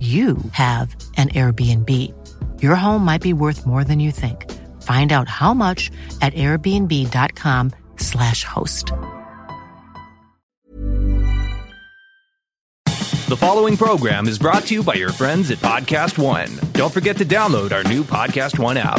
you have an Airbnb. Your home might be worth more than you think. Find out how much at airbnb.com/slash host. The following program is brought to you by your friends at Podcast One. Don't forget to download our new Podcast One app.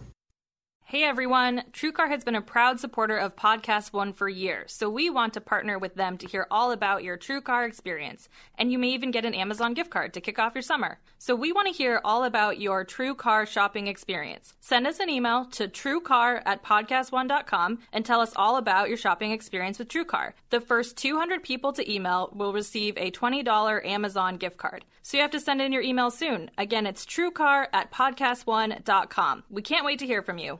Hey everyone, TrueCar has been a proud supporter of Podcast One for years, so we want to partner with them to hear all about your TrueCar experience. And you may even get an Amazon gift card to kick off your summer. So we want to hear all about your TrueCar shopping experience. Send us an email to truecar at podcastone.com and tell us all about your shopping experience with TrueCar. The first 200 people to email will receive a $20 Amazon gift card. So you have to send in your email soon. Again, it's truecar at podcastone.com. We can't wait to hear from you.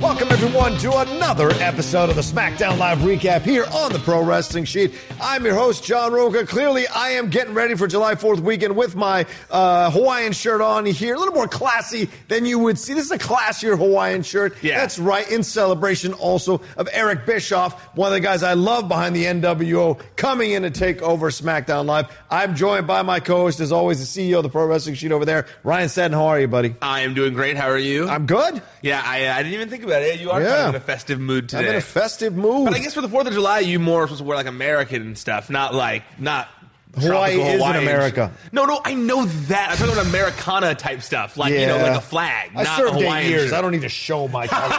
Welcome, everyone, to another episode of the SmackDown Live recap here on the Pro Wrestling Sheet. I'm your host, John Roca. Clearly, I am getting ready for July 4th weekend with my uh, Hawaiian shirt on here. A little more classy than you would see. This is a classier Hawaiian shirt. Yeah. That's right, in celebration also of Eric Bischoff, one of the guys I love behind the NWO, coming in to take over SmackDown Live. I'm joined by my co host, as always, the CEO of the Pro Wrestling Sheet over there, Ryan Satin. How are you, buddy? I am doing great. How are you? I'm good. Yeah, I, uh, I didn't even think about it. You are Yeah. kind of in a festive mood today. I'm in a festive mood. but I guess for the Fourth of July, you more supposed to wear like American and stuff, not like not. Hawaii is in America. No, no, I know that. I'm talking about Americana type stuff, like you know, Yeah. like a flag. I not served Hawaiian eight years. I don't need to show my colors.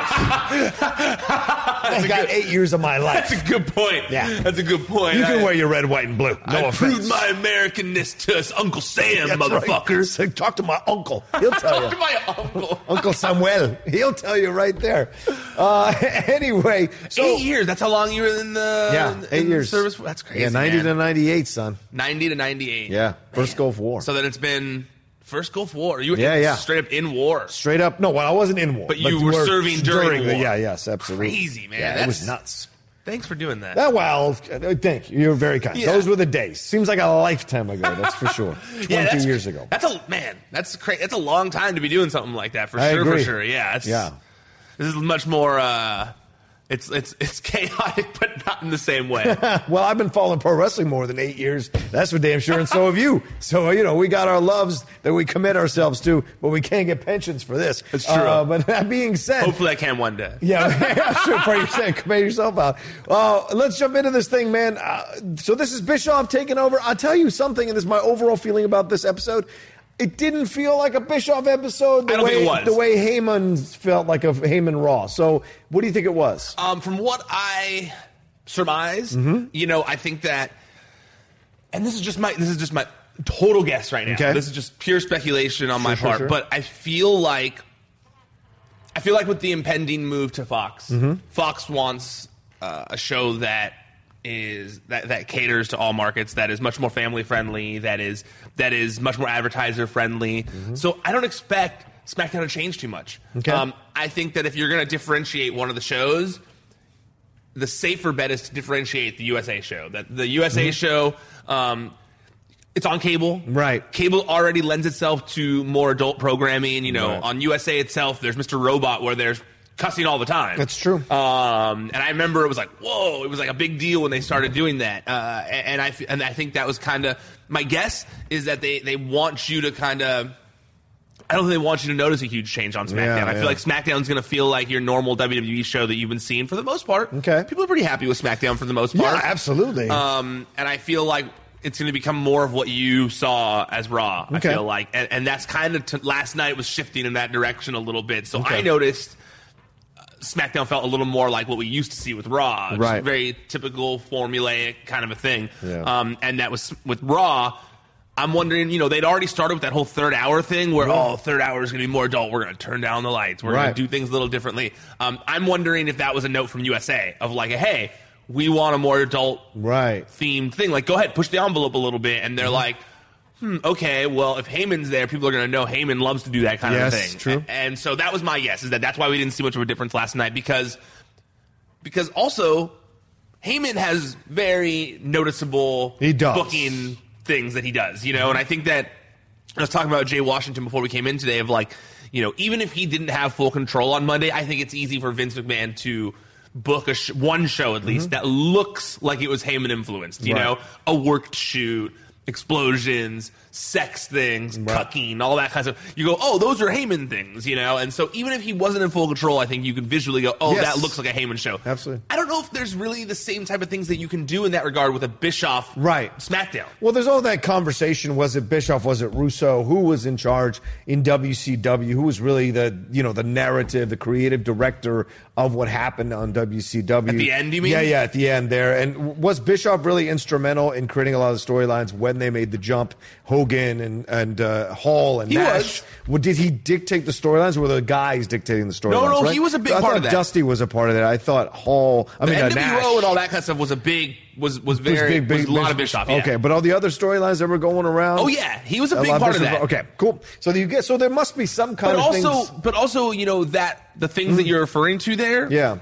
I got eight years of my life. That's a good point. Yeah. that's a good point. You can I- wear your red, white, and blue. No I offense. proved my Americanness to us, Uncle Sam, That's right. motherfuckers. Talk to my uncle. He'll tell Talk to you. my uncle. Uncle Samuel. He'll tell you right there. Uh, anyway, so eight years. That's how long you were in the yeah, in eight the years. service. That's crazy. Yeah, ninety man. to ninety-eight, son. 90 to 98. Yeah, first Gulf War. So then it's been first Gulf War. You were Yeah, in- yeah. straight up in war. Straight up, no. Well, I wasn't in war, But you were serving during the, war. Yeah, yes, absolutely. Crazy, man. Yeah, it was nuts. Thanks for doing that. That well, thank you. You're very kind. Yeah. Those were the days. Seems like a lifetime ago. That's for sure. Twenty Yeah, that's- years ago. That's a man. That's crazy. That's a long time to be doing something like that for I sure. agree. For sure. Yeah. It's, Yeah. This is much more. uh It's it's it's chaotic, but not in the same way. well, I've been following pro wrestling more than eight years. That's for damn sure, and so have you. So you know, we got our loves that we commit ourselves to, but we can't get pensions for this. That's true. Uh, but that being said, Hopefully, I can one day. yeah, sure. For yourself, commit yourself out. Uh, let's jump into this thing, man. Uh, so this is Bischoff taking over. I'll tell you something, and this is my overall feeling about this episode. It didn't feel like a Bischoff episode the way think it was. the way Heyman felt like a Heyman Raw. So, what do you think it was? Um, from what I surmise, Mm-hmm. you know, I think that, and this is just my this is just my total guess right now. Okay. This is just pure speculation on my sure, part, sure. but I feel like I feel like with the impending move to Fox, Mm-hmm. Fox wants uh, a show that is that that caters to all markets that is much more family friendly that is that is much more advertiser friendly so i don't expect smackdown to change too much Mm-hmm. Okay. um, i think that if you're going to differentiate one of the shows the safer bet is to differentiate the USA show. That the USA show, um, it's on cable. Right. Cable already lends itself to more adult programming. You know, Right. on USA itself, there's Mr. Robot where there's cussing all the time. That's true. Um, and I remember it was like, whoa, it was like a big deal when they started doing that. Uh, and, I and I think that was kind of my guess is that they they want you to kind of. I don't think they want you to notice a huge change on SmackDown. Yeah, I feel yeah. like SmackDown's going to feel like your normal WWE show that you've been seeing for the most part. Okay. People are pretty happy with SmackDown for the most Yeah, part. absolutely. Um, and I feel like it's going to become more of what you saw as Raw. Okay. I feel like, and, and that's kind of t- last night was shifting in that direction a little bit. So Okay. I noticed SmackDown felt a little more like what we used to see with Raw, Right. very typical formulaic kind of a thing. Yeah. Um, and that was with Raw. I'm wondering, you know, they'd already started with that whole third hour thing where, oh, third hour is going to be more adult. We're going to turn down the lights. We're going to do things a little differently. Um, I'm wondering if that was a note from USA of like, hey, we want a more adult right. themed thing. Like, go ahead, push the envelope a little bit. And they're Mm-hmm. like, hmm, okay, well, if Heyman's there, people are going to know Heyman loves to do that kind Yes, of thing. true. And, so that was my guess, is that that's why we didn't see much of a difference last night because, because also, Heyman has very noticeable He does. booking things that he does, you know, and I think that I was talking about Jay Washington before we came in today of like, you know, even if he didn't have full control on Monday, I think it's easy for Vince McMahon to book a sh- one show at least that looks like it was Heyman influenced, you Mm-hmm. Right. know, a worked shoot, explosions, sex things, cucking, all that kind of stuff. You go, oh, those are Heyman things, you know? And so even if he wasn't in full control, I think you could visually go, oh, Yes. that looks like a Heyman show. Absolutely. I don't know if there's really the same type of things that you can do in that regard with a Bischoff Right. SmackDown. Well, there's all that conversation. Was it Bischoff? Was it Russo? Who was in charge in WCW? Who was really the you know the narrative, the creative director of what happened on WCW? At the end, you mean? Yeah, yeah, at the end there. And was Bischoff really instrumental in creating a lot of the storylines when they made the jump, Hogan and and uh, Hall and He Nash. was. Did he dictate the storylines, or were the guys dictating the storylines? No, no, right? he was a big I part of that. Dusty was a part of that. I thought Hall. I the mean, uh, NWO Nash and all that kind of stuff was a big was was was very big, big, was a lot of Bischoff. Yeah. Okay, but all the other storylines that were going around. Oh yeah, he was a big part of that. Okay, cool. So you get so there must be some kind but of also, things. but also, you know that the things that mm. you're referring to there, Yeah.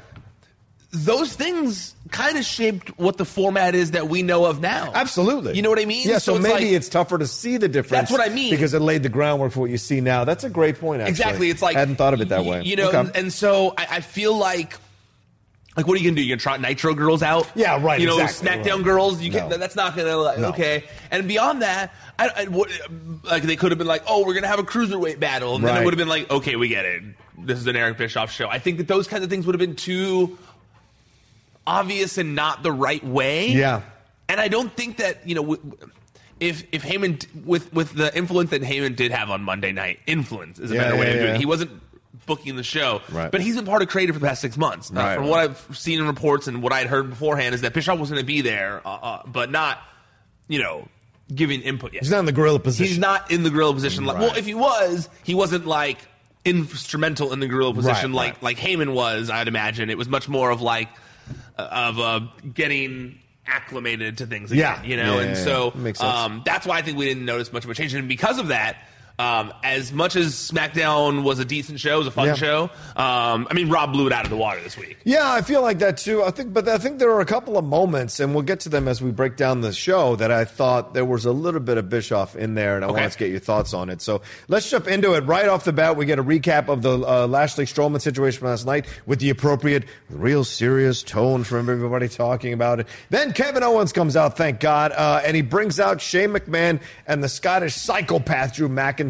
those things kind of shaped what the format is that we know of now. Absolutely. You know what I mean? Yeah, so, it's maybe like- it's tougher to see the difference. That's what I mean. Because it laid the groundwork for what you see now. That's a great point, actually. Exactly. It's like I hadn't thought of it that way. You know, Okay. and so I, I feel like, like, what are you gonna do? You're gonna trot Nitro girls out? Yeah, right, You know, exactly, SmackDown right. girls. You can. No. That's not gonna. Like, No. Okay. And beyond that, I, I what, like they could have been like, oh, we're gonna have a cruiserweight battle, and then it would have been like, okay, we get it. This is an Eric Bischoff show. I think that those kinds of things would have been too obvious and not the right way. Yeah. And I don't think that you know w- if if Heyman with with the influence that Heyman did have on Monday night, influence is a Yeah, better way yeah, to do yeah. it. He wasn't booking the show, Right. but he's been part of creative for the past six months. Uh, Right, from right. what I've seen in reports and what I'd heard beforehand is that Bischoff was going to be there, uh, uh, but not you know giving input yet. He's not in the gorilla position. He's not in the gorilla position. Like, well, if he was, he wasn't like instrumental in the gorilla position like like Heyman was. I'd imagine it was much more of like uh, of uh, getting acclimated to things again, Yeah. you know. Yeah, and yeah, so yeah. Makes sense. um, that's why I think we didn't notice much of a change. And because of that. Um, as much as SmackDown was a decent show, it was a fun Yeah. show. Um, I mean, Raw blew it out of the water this week. Yeah, I feel like that too. I think, but I think there are a couple of moments, and we'll get to them as we break down the show. That I thought there was a little bit of Bischoff in there, and I Okay. wanted to get your thoughts on it. So let's jump into it right off the bat. We get a recap of the uh, Lashley Strowman situation from last night with the appropriate, real serious tone from everybody talking about it. Then Kevin Owens comes out, thank God, uh, and he brings out Shane McMahon and the Scottish psychopath Drew McIntyre.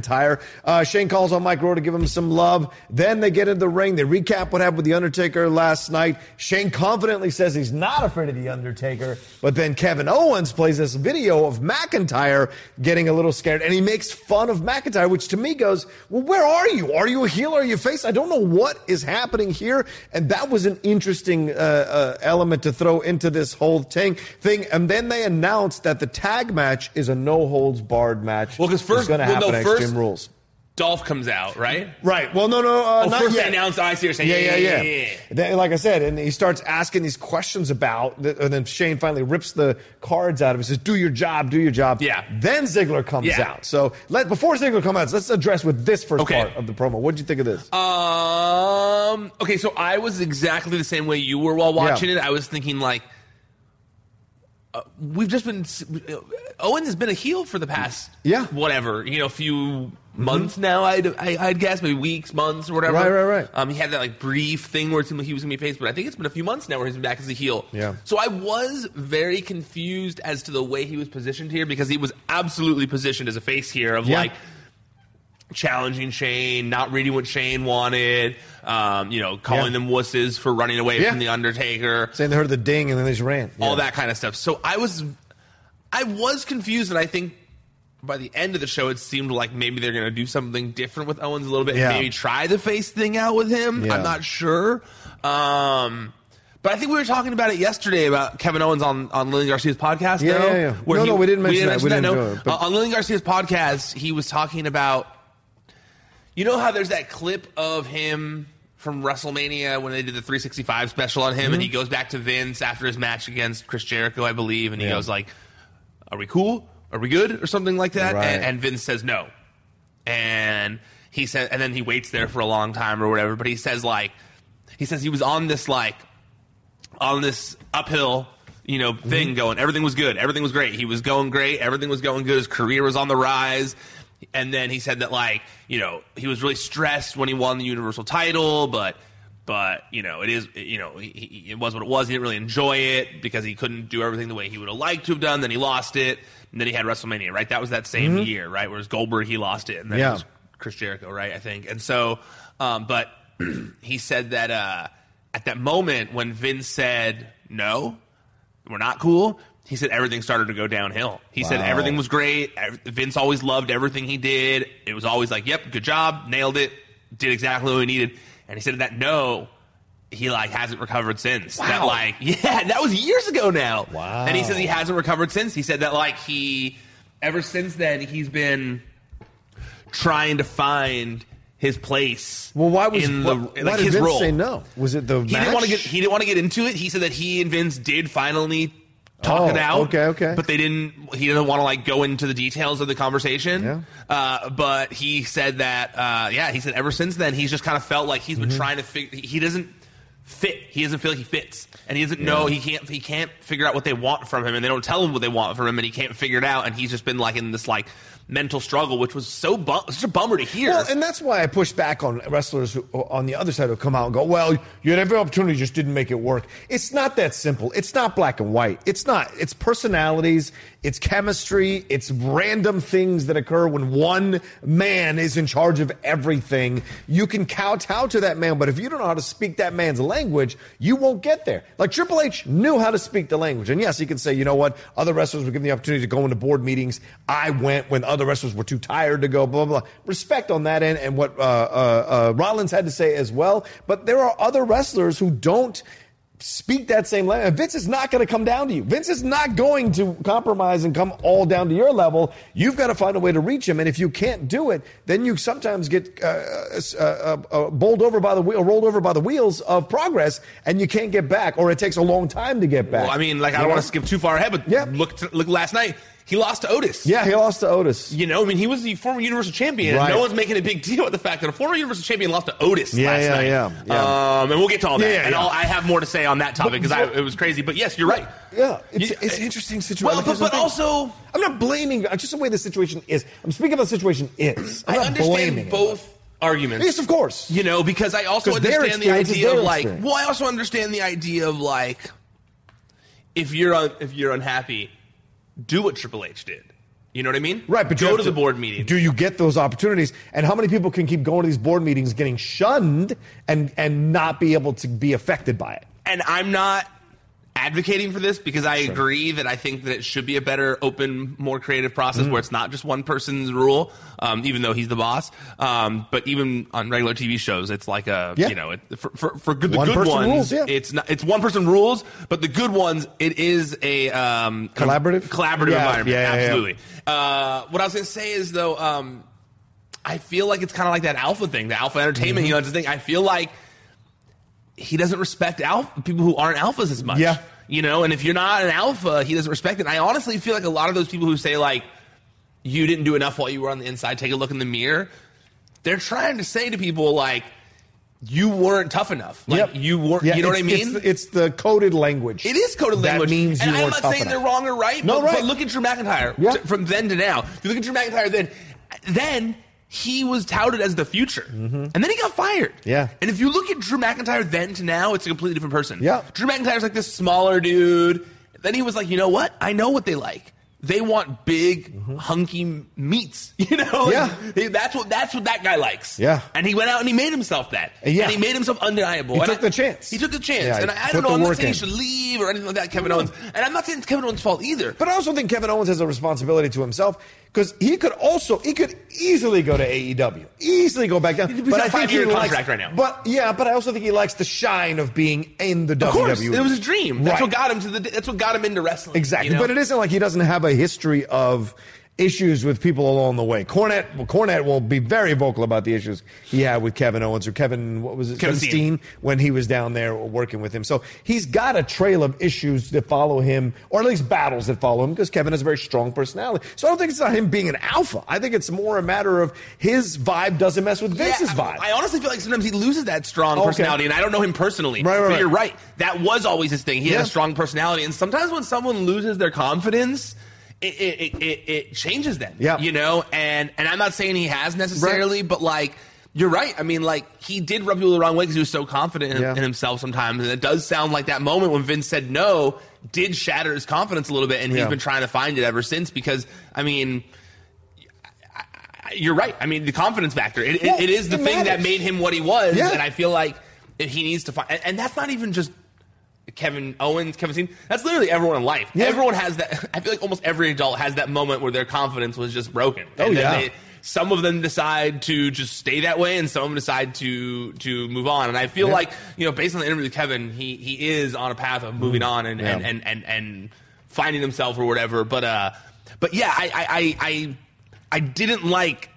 Uh, Shane calls on Mike Rome to give him some love. Then they get into the ring. They recap what happened with the Undertaker last night. Shane confidently says he's not afraid of the Undertaker, but then Kevin Owens plays this video of McIntyre getting a little scared, and he makes fun of McIntyre, which to me goes, "Well, where are you? Are you a heel? Are you a face? I don't know what is happening here." And that was an interesting uh, uh, element to throw into this whole thing. Thing, and then they announced that the tag match is a no holds barred match. Well, because first, well, no, first Extreme Rules. Dolph comes out, right? Right. Well, no, no, uh, Oh, not first yet. they announced. I see saying. Yeah, yeah, yeah. yeah, yeah. Then, like I said, and he starts asking these questions about, and then Shane finally rips the cards out of him. Says, "Do your job, do your job." Yeah. Then Ziggler comes Yeah. out. So let before Ziggler comes out, let's address with this first Okay. part of the promo. What did you think of this? Um. Okay, so I was exactly the same way you were while watching Yeah. it. I was thinking like, uh, we've just been Owen has been a heel for the past Yeah. Mm-hmm. whatever you know few months now. I'd I, I'd guess maybe weeks, months, or whatever. Right, right, right. Um, he had that like brief thing where it seemed like he was gonna be face, but I think it's been a few months now where he's been back as a heel. Yeah. So I was very confused as to the way he was positioned here because he was absolutely positioned as a face here of Yeah. like challenging Shane, not reading what Shane wanted, um, you know, calling Yeah. them wusses for running away Yeah. from the Undertaker, Saying they heard the ding and then they just ran. all that kind of stuff. So I was, I was confused, and I think by the end of the show, it seemed like maybe they're going to do something different with Owens a little bit, Yeah. maybe try the face thing out with him. Yeah. I'm not sure. Um, but I think we were talking about it yesterday about Kevin Owens on, on Lillian Garcia's podcast. Yeah, no? yeah, yeah. No, no, we didn't mention that. We didn't no? do it, but- Uh, on Lillian Garcia's podcast, he was talking about you know how there's that clip of him from WrestleMania when they did the 365 special on him, Mm-hmm. and he goes back to Vince after his match against Chris Jericho, I believe, and he Yeah. goes like, "Are we cool? Are we good?" or something like that. Right. And, and Vince says no, and he said, and then he waits there for a long time or whatever. But he says like, he says he was on this like, on this uphill. You know, Mm-hmm. thing going. Everything was good. Everything was great. He was going great. Everything was going good. His career was on the rise. And then he said that like, you know, he was really stressed when he won the Universal title, but but you know, it is you know, he, he, it was what it was. He didn't really enjoy it because he couldn't do everything the way he would have liked to have done. Then he lost it, and then he had WrestleMania. Right, that was that same year, right? Whereas Goldberg he lost it, and then Mm-hmm. Yeah. it was Chris Jericho, right? I think, and so, um, but he said that uh, at that moment when Vince said no, we're not cool. He said everything started to go downhill. He said everything was great. Vince always loved everything he did. It was always like, "Yep, good job, nailed it, did exactly what we needed." And he said that no, he like hasn't recovered since. That like, yeah, that was years ago now. Wow. And he says he hasn't recovered since. He said that like he ever since then, he's been trying to find his place. Well, why was in the, why like did his Vince role? say no? Was it the He didn't want to get he didn't want to get into it. He said that he and Vince did finally talk Oh, it out. okay, okay. But they didn't. He didn't want to like go into the details of the conversation. Yeah. Uh, but he said that. Uh, yeah, he said ever since then he's just kind of felt like he's been Mm-hmm. trying to figure. He doesn't fit. He doesn't feel like he fits, and he doesn't know. He can't. He can't figure out what they want from him, and they don't tell him what they want from him, and he can't figure it out. And he's just been like in this like mental struggle, which was so such a bummer to hear. Well, and that's why I push back on wrestlers who, on the other side who come out and go, "Well, you had every opportunity, just didn't make it work." It's not that simple. It's not black and white. It's not. It's personalities. It's chemistry. It's random things that occur when one man is in charge of everything. You can kowtow to that man, but if you don't know how to speak that man's language, you won't get there. Like Triple H knew how to speak the language, and yes, he can say, "You know what? Other wrestlers were given the opportunity to go into board meetings. I went when other wrestlers were too tired to go." Blah blah. blah. Respect on that end, and what uh, uh, uh, Rollins had to say as well. But there are other wrestlers who don't speak that same language. Vince is not going to come down to you. Vince is not going to compromise and come all down to your level. You've got to find a way to reach him, and if you can't do it, then you sometimes get uh, uh, uh, uh, bowled over by the wheel, rolled over by the wheels of progress, and you can't get back, or it takes a long time to get back. well, I mean, like I don't want to skip too far ahead, but Yeah. look to, look last night. He lost to Otis. Yeah, he lost to Otis. You know, I mean, he was the former Universal Champion. and Right. No one's making a big deal with the fact that a former Universal Champion lost to Otis Yeah, last yeah, night. yeah, yeah. Um, and we'll get to all that. Yeah, and I have more to say on that topic because it was crazy. But yes, you're right. Yeah, it's, You- it's an interesting situation. Well, but, but also, I'm not blaming. uh, Just the way the situation is. I'm speaking of the situation is. I'm I not understand blaming it. both arguments. Yes, of course. You know, because I also understand the idea of like. experience. Well, I also understand the idea of like, if you're un, if you're unhappy, do what Triple H did. You know what I mean? Right, but go have to the board meeting. Do you get those opportunities? And how many people can keep going to these board meetings, getting shunned, and and not be able to be affected by it? and I'm not advocating for this because I agree that I think that it should be a better, open, more creative process Mm. where it's not just one person's rule, um, even though he's the boss. Um, but even on regular TV shows, it's like a Yeah. you know it, for, for, for good, the One good ones, rules, yeah. it's not it's one person rules, but the good ones, it is a um, Collaborative? collaborative Yeah, environment. absolutely. Uh, what I was going to say is though. Um, I feel like it's kind of like that alpha thing, the alpha entertainment. Mm-hmm. You know, it's the thing. I feel like he doesn't respect alpha people who aren't alphas as much. Yeah. You know, and if you're not an alpha, he doesn't respect it. I honestly feel like a lot of those people who say like you didn't do enough while you were on the inside, take a look in the mirror. They're trying to say to people like you weren't tough enough. Like Yep. you weren't Yeah, you know what I mean? It's, it's the coded language. It is coded That language. That means and you I'm weren't saying enough. they're wrong or right. No, but, right. but look at Drew McIntyre Yeah. t- from then to now. If you look at Drew McIntyre then, then he was touted as the future, and then he got fired. Mm-hmm. Yeah. And if you look at Drew McIntyre then to now, it's a completely different person. Yeah. Drew McIntyre's like this smaller dude. Then he was like, you know what? I know what they like. They want big, hunky meats. You know, Mm-hmm. Yeah. he- that's what that's what that guy likes. Yeah. and he went out and he made himself that. Yeah. and he made himself undeniable. He And took I- the chance. He took the chance, Yeah, and I, I don't know. I'm not saying in. he should leave or anything like that, Kevin Owens. And I'm not saying it's Kevin Owens' fault either. But I also think Kevin Owens has a responsibility to himself because he could also he could easily go to AEW, easily go back down. He's but I think he likes, contract right now. But yeah, but I also think he likes the shine of being in the WWE. of WWE. course, it was a dream. That's Right. what got him to the. That's what got him into wrestling. Exactly, you know? but it isn't like he doesn't have a history of issues with people along the way. Cornette, well, Cornette will be very vocal about the issues he had with Kevin Owens or Kevin, what was it, Kevin Steen, when he was down there working with him. So he's got a trail of issues that follow him, or at least battles that follow him, because Kevin has a very strong personality. So I don't think it's not him being an alpha. I think it's more a matter of his vibe doesn't mess with Vince's Yeah, vibe. I, I honestly feel like sometimes he loses that strong Okay. personality, and I don't know him personally. Right, right, but right. you're right. That was always his thing. He Yeah. had a strong personality, and sometimes when someone loses their confidence. It, it, it, it, changes them, Yeah. you know, and and I'm not saying he has necessarily, but like you're right. I mean, like he did rub people the wrong way because he was so confident in, Yeah. in himself sometimes, and it does sound like that moment when Vince said no did shatter his confidence a little bit, and he's Yeah. been trying to find it ever since. Because I mean, you're right. I mean, the confidence factor. It, Well, it is the thing that made him what he was, Yeah. and I feel like he needs to find. And, and that's not even just Kevin Owens, Kevin Steen. That's literally everyone in life. Yeah. Everyone has that. I feel like almost every adult has that moment where their confidence was just broken. Oh, and then yeah. They, some of them decide to just stay that way, and some of them decide to to move on. And I feel Yeah. like you know, based on the interview with Kevin, he he is on a path of moving on and, Mm. Yeah. and, and and and finding himself or whatever. But uh, but yeah, I I I I, I didn't like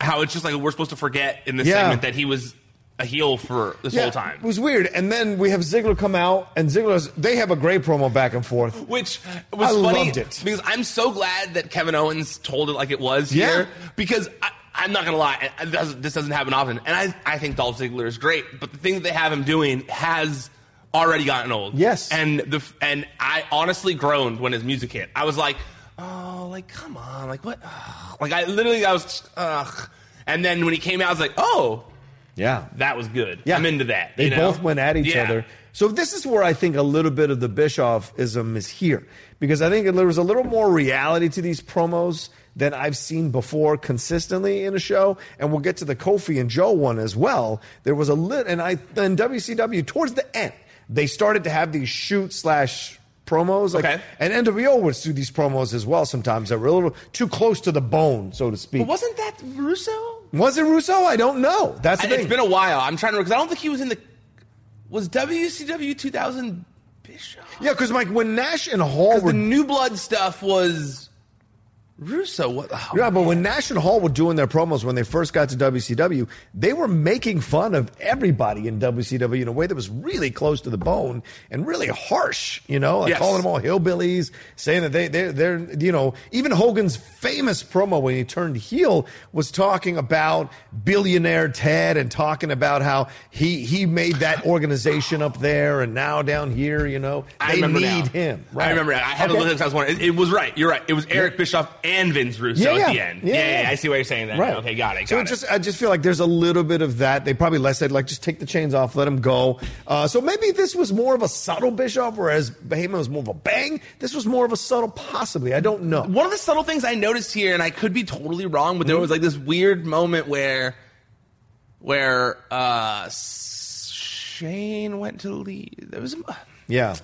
how it's just like we're supposed to forget in this Yeah. segment that he was a heel for this Yeah, whole time. It was weird. And then we have Ziggler come out, and Ziggler's they have a great promo back and forth. Which was I funny loved it. because I'm so glad that Kevin Owens told it like it was Yeah. here because I, I'm not gonna lie, this doesn't happen often, and I I think Dolph Ziggler is great, but the thing that they have him doing has already gotten old. Yes. and the and I honestly groaned when his music hit. I was like, oh, like come on, like what? Ugh. Like I literally I was ugh. And then when he came out, I was like, oh, Yeah. that was good. Yeah. I'm into that. They you know? both went at each Yeah. other. So this is where I think a little bit of the Bischoffism is here. Because I think there was a little more reality to these promos than I've seen before consistently in a show. And we'll get to the Kofi and Joe one as well. There was a lit and I then WCW towards the end, they started to have these shoot slash promos. Like, Okay. And NWO would do these promos as well sometimes that were a little too close to the bone, so to speak. But wasn't that Russo? was it Russo? I don't know. That's I-. It's been a while. I'm trying to because I don't think he was in the. Was WCW 2000 Bischoff? yeah, because like when Nash and Hall were the New Blood stuff was Russo. What? oh, Yeah, but man. when Nash and Hall were doing their promos when they first got to WCW, they were making fun of everybody in WCW in a way that was really close to the bone and really harsh. You know, like Yes. calling them all hillbillies, saying that they they they're you know even Hogan's famous promo when he turned heel was talking about billionaire Ted and talking about how he he made that organization up there and now down here. You know, I they remember need now. him. I remember. I had Okay. look at. I was wondering. It, it was right. You're right. It was Eric Bischoff and Vince Russo Yeah, at the yeah. end. Yeah, Yeah, yeah. I see what you're saying. There. Right. Okay, got it. Got so it. just, I just feel like there's a little bit of that. They probably less said like just take the chains off, let him go. Uh, so maybe this was more of a subtle Bischoff, whereas Heyman was more of a bang. This was more of a subtle, possibly. I don't know. One of the subtle things I noticed here, and I could be totally wrong, but there was like this weird moment where, where uh, Shane went to leave. There was A, Yeah,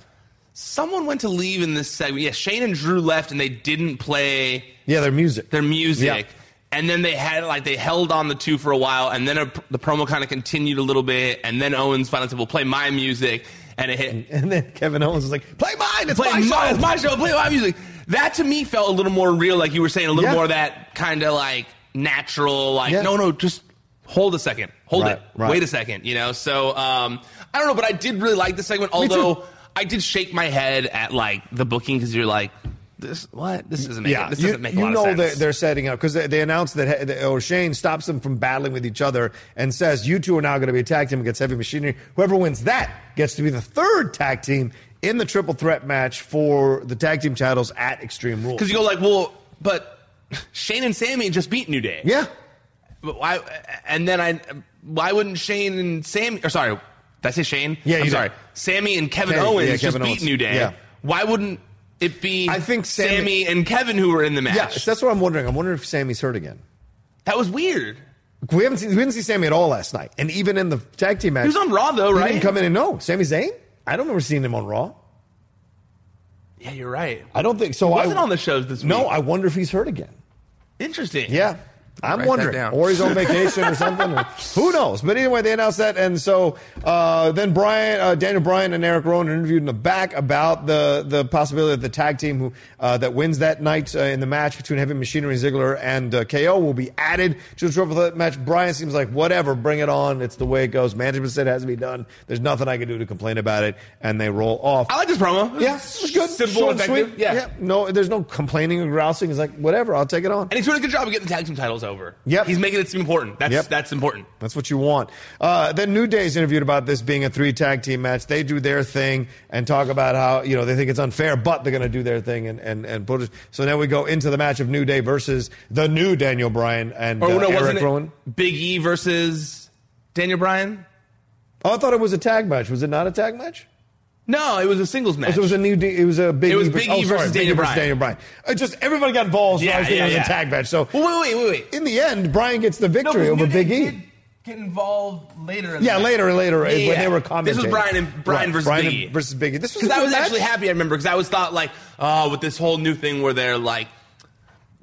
someone went to leave in this segment. Yeah, Shane and Drew left, and they didn't play yeah, their music. their music. Yeah. And then they had like they held on the two for a while, and then a, the promo kind of continued a little bit, and then Owens finally said, "We'll play my music," and it hit. and then Kevin Owens was like, "Play mine. It's play my, my, show." it's my show. Play my music. That to me felt a little more real, like you were saying, a little Yeah. more of that kind of like natural, like Yeah. no, no, just hold a second, hold Right, it, right. wait a second, you know. So um, I don't know, but I did really like the segment, although I did shake my head at like the booking because you're like, this what? This doesn't make yeah, this you, doesn't make a you know sense. they're setting up because they, they announced that, that or Shane stops them from battling with each other and says you two are now going to be a tag team against Heavy Machinery. Whoever wins that gets to be the third tag team in the triple threat match for the tag team titles at Extreme Rules. Because you go like, well, but Shane and Sami just beat New Day. yeah, But why? And then I, why wouldn't Shane and Sami? Or sorry, did I say Shane? Yeah, I'm you sorry. did. Sami and Kevin Kevin- Owens yeah, just Kevin beat Owens. New Day. Yeah. Why wouldn't it be? I think Sami- Sami, and Kevin who were in the match. yeah. That's what I'm wondering. I'm wondering if Sami's hurt again. that was weird. We haven't seen we didn't see Sami at all last night, and even in the tag team match, He was on Raw though, he right? didn't come in and no Sami Zayn. I don't remember seeing him on Raw. yeah, you're right. I don't think so. He wasn't I, on the shows this week. No. I wonder if he's hurt again. Interesting. Yeah. I'm Write wondering. Or he's on vacation or something. or- who knows? But anyway, they announced that. And so uh, then Bryan, uh, Daniel Bryan and Eric Rowan interviewed in the back about the, the possibility that the tag team who uh, that wins that night uh, in the match between Heavy Machinery Ziggler and uh, KO will be added to the triple threat match. Bryan seems like, whatever, bring it on. It's the way it goes. Management said it has to be done. There's nothing I can do to complain about it. And they roll off. I like this promo. yeah, it was good. Simple, Short and effective. sweet. Yeah. No, there's no complaining or grousing. It's like, whatever, I'll take it on. And he's doing a good job of getting the tag team titles over. Yep. He's making it seem important. That's Yep. that's important. That's what you want. Uh, then New Day's interviewed about this being a three tag team match. They do their thing and talk about how you know they think it's unfair, but they're going to do their thing and and and put it. So now we go into the match of New Day versus the new Daniel Bryan and Or uh, no, Eric Rowan. Big E versus Daniel Bryan? Oh, I thought it was a tag match. Was it not a tag match? No, it was a singles match. Oh, so it was a new. It was a big. It was E Big oh, E sorry, versus Big E Daniel versus Bryan. Daniel Bryan. It just everybody got involved. So I Yeah, was thinking yeah, it was yeah. a tag match. So Well, wait, wait, wait, wait. in the end, Bryan gets the victory over Big E. get involved later. Yeah, later and later Yeah, when they were This was Bryan and Bryan Right, versus Bryan Big E. versus Big E. This was Because I was match. actually happy. I remember because I was thought like, oh, with this whole new thing where they're like,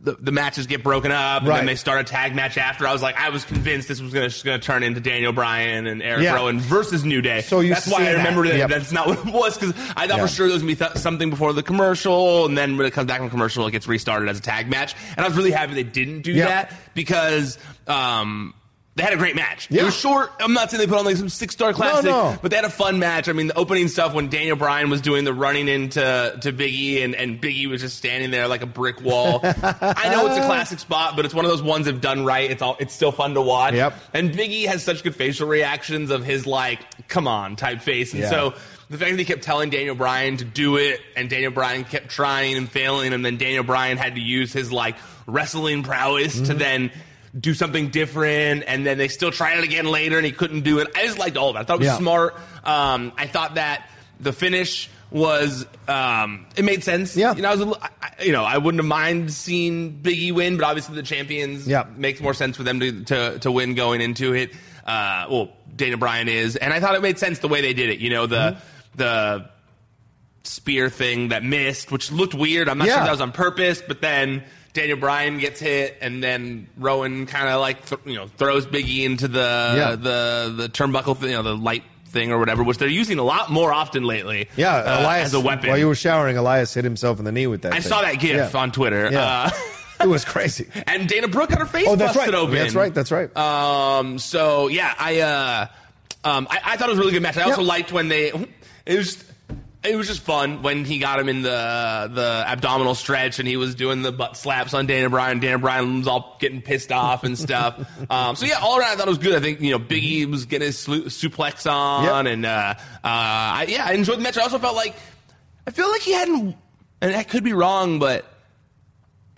the, the matches get broken up and Right. then they start a tag match after. I was like, I was convinced this was going to turn into Daniel Bryan and Eric Yeah. Rowan versus New Day. So that's why I remember that. Yep. That's not what it was because I thought Yeah. for sure there was going to be th- something before the commercial, and then when it comes back from commercial, it gets restarted as a tag match. And I was really happy they didn't do Yeah. that because. Um, they had a great match. Yeah. It was short. I'm not saying they put on like some six star classic, no. but they had a fun match. I mean, the opening stuff when Daniel Bryan was doing the running into to Biggie and, and Biggie was just standing there like a brick wall. I know it's a classic spot, but it's one of those ones if done right, it's all it's still fun to watch. Yep. And Biggie has such good facial reactions of his like, come on type face. And Yeah. so the fact that he kept telling Daniel Bryan to do it and Daniel Bryan kept trying and failing and then Daniel Bryan had to use his like wrestling prowess Mm-hmm. to then do something different and then they still tried it again later and he couldn't do it. I just liked all of it. I thought it was Yeah. smart. Um, I thought that the finish was um, it made sense. Yeah. You know, I was a, I- you know, I wouldn't have mind seeing Biggie win, but obviously the champions Yeah. makes more sense for them to, to, to win going into it. Uh, well, Daniel Bryan is, and I thought it made sense the way they did it. You know, the Mm-hmm. the spear thing that missed, which looked weird. I'm not sure Yeah. if that was on purpose, but then Daniel Bryan gets hit, and then Rowan kind of like th- you know throws Biggie into the Yeah. the the turnbuckle, thing, you know, the light thing or whatever, which they're using a lot more often lately. Yeah, uh, Elias. as a weapon. While you were showering, Elias hit himself in the knee with that. I thing. saw that GIF Yeah. on Twitter. Yeah. Uh, it was crazy. and Dana Brooke got her face Oh, that's busted right. open. That's right. That's right. Um. So yeah, I uh, um, I, I thought it was a really good match. I also liked when they. It was. It was just fun when he got him in the the abdominal stretch and he was doing the butt slaps on Daniel Bryan. Daniel Bryan was all getting pissed off and stuff. um, so yeah, all around I thought it was good. I think you know Biggie was getting his suplex on, Yep. and uh, uh, I, yeah, I enjoyed the match. I also felt like I feel like he hadn't, and I could be wrong, but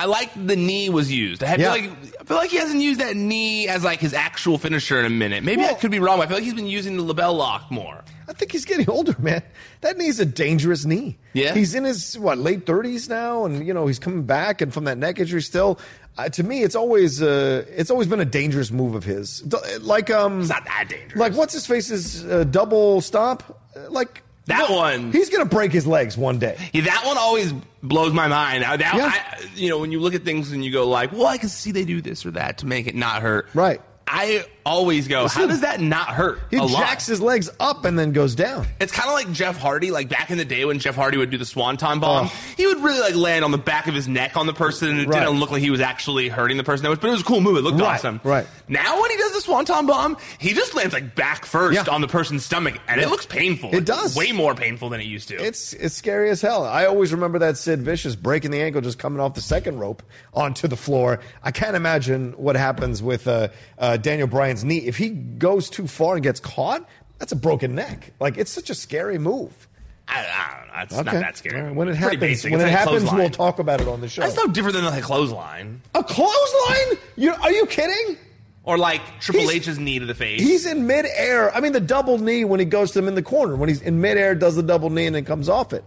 I like the knee was used. I Yeah. feel like I feel like he hasn't used that knee as like his actual finisher in a minute. Maybe I could be wrong. but I feel like he's been using the LeBell Lock more. I think he's getting older, man. That knee's a dangerous knee. Yeah? he's in his what late thirties now, and you know he's coming back, and from that neck injury still. Uh, to me, it's always uh, it's always been a dangerous move of his. Like um, It's not that dangerous. like what's his face's uh, double stomp? Uh, Like That one. he's gonna break his legs one day. Yeah, that one always blows my mind. That, Yeah. I, you know, when you look at things and you go like, "Well, I can see they do this or that to make it not hurt." Right. I always go, "How does that not hurt?" He a lot? jacks his legs up and then goes down. It's kind of like Jeff Hardy, like back in the day when Jeff Hardy would do the swanton bomb. Oh. He would really like land on the back of his neck on the person, and it Right. didn't look like he was actually hurting the person. That was, but it was a cool move. It looked Right, awesome. right. Now when he does the swanton bomb, he just lands like back first Yeah. on the person's stomach, and Yeah. it looks painful. It does. way more painful than it used to. It's it's scary as hell. I always remember that Sid Vicious breaking the ankle, just coming off the second rope onto the floor. I can't imagine what happens with uh, uh, Daniel Bryan's knee if he goes too far and gets caught. That's a broken neck. Like it's such a scary move. I, I don't know. It's Okay, not that scary. Right, When it happens, basic. when It's it like happens, clothesline. we'll talk about it on the show. That's no different than a clothesline a clothesline? You are you kidding? or like Triple He's- H's knee to the face. He's in midair. I mean, the double knee when he goes to him in the corner. When he's in midair, does the double knee and then comes off it.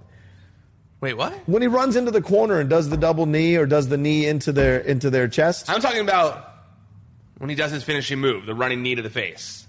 Wait, what? When he runs into the corner and does the double knee or does the knee into their into their chest. I'm talking about when he does his finishing move, the running knee to the face.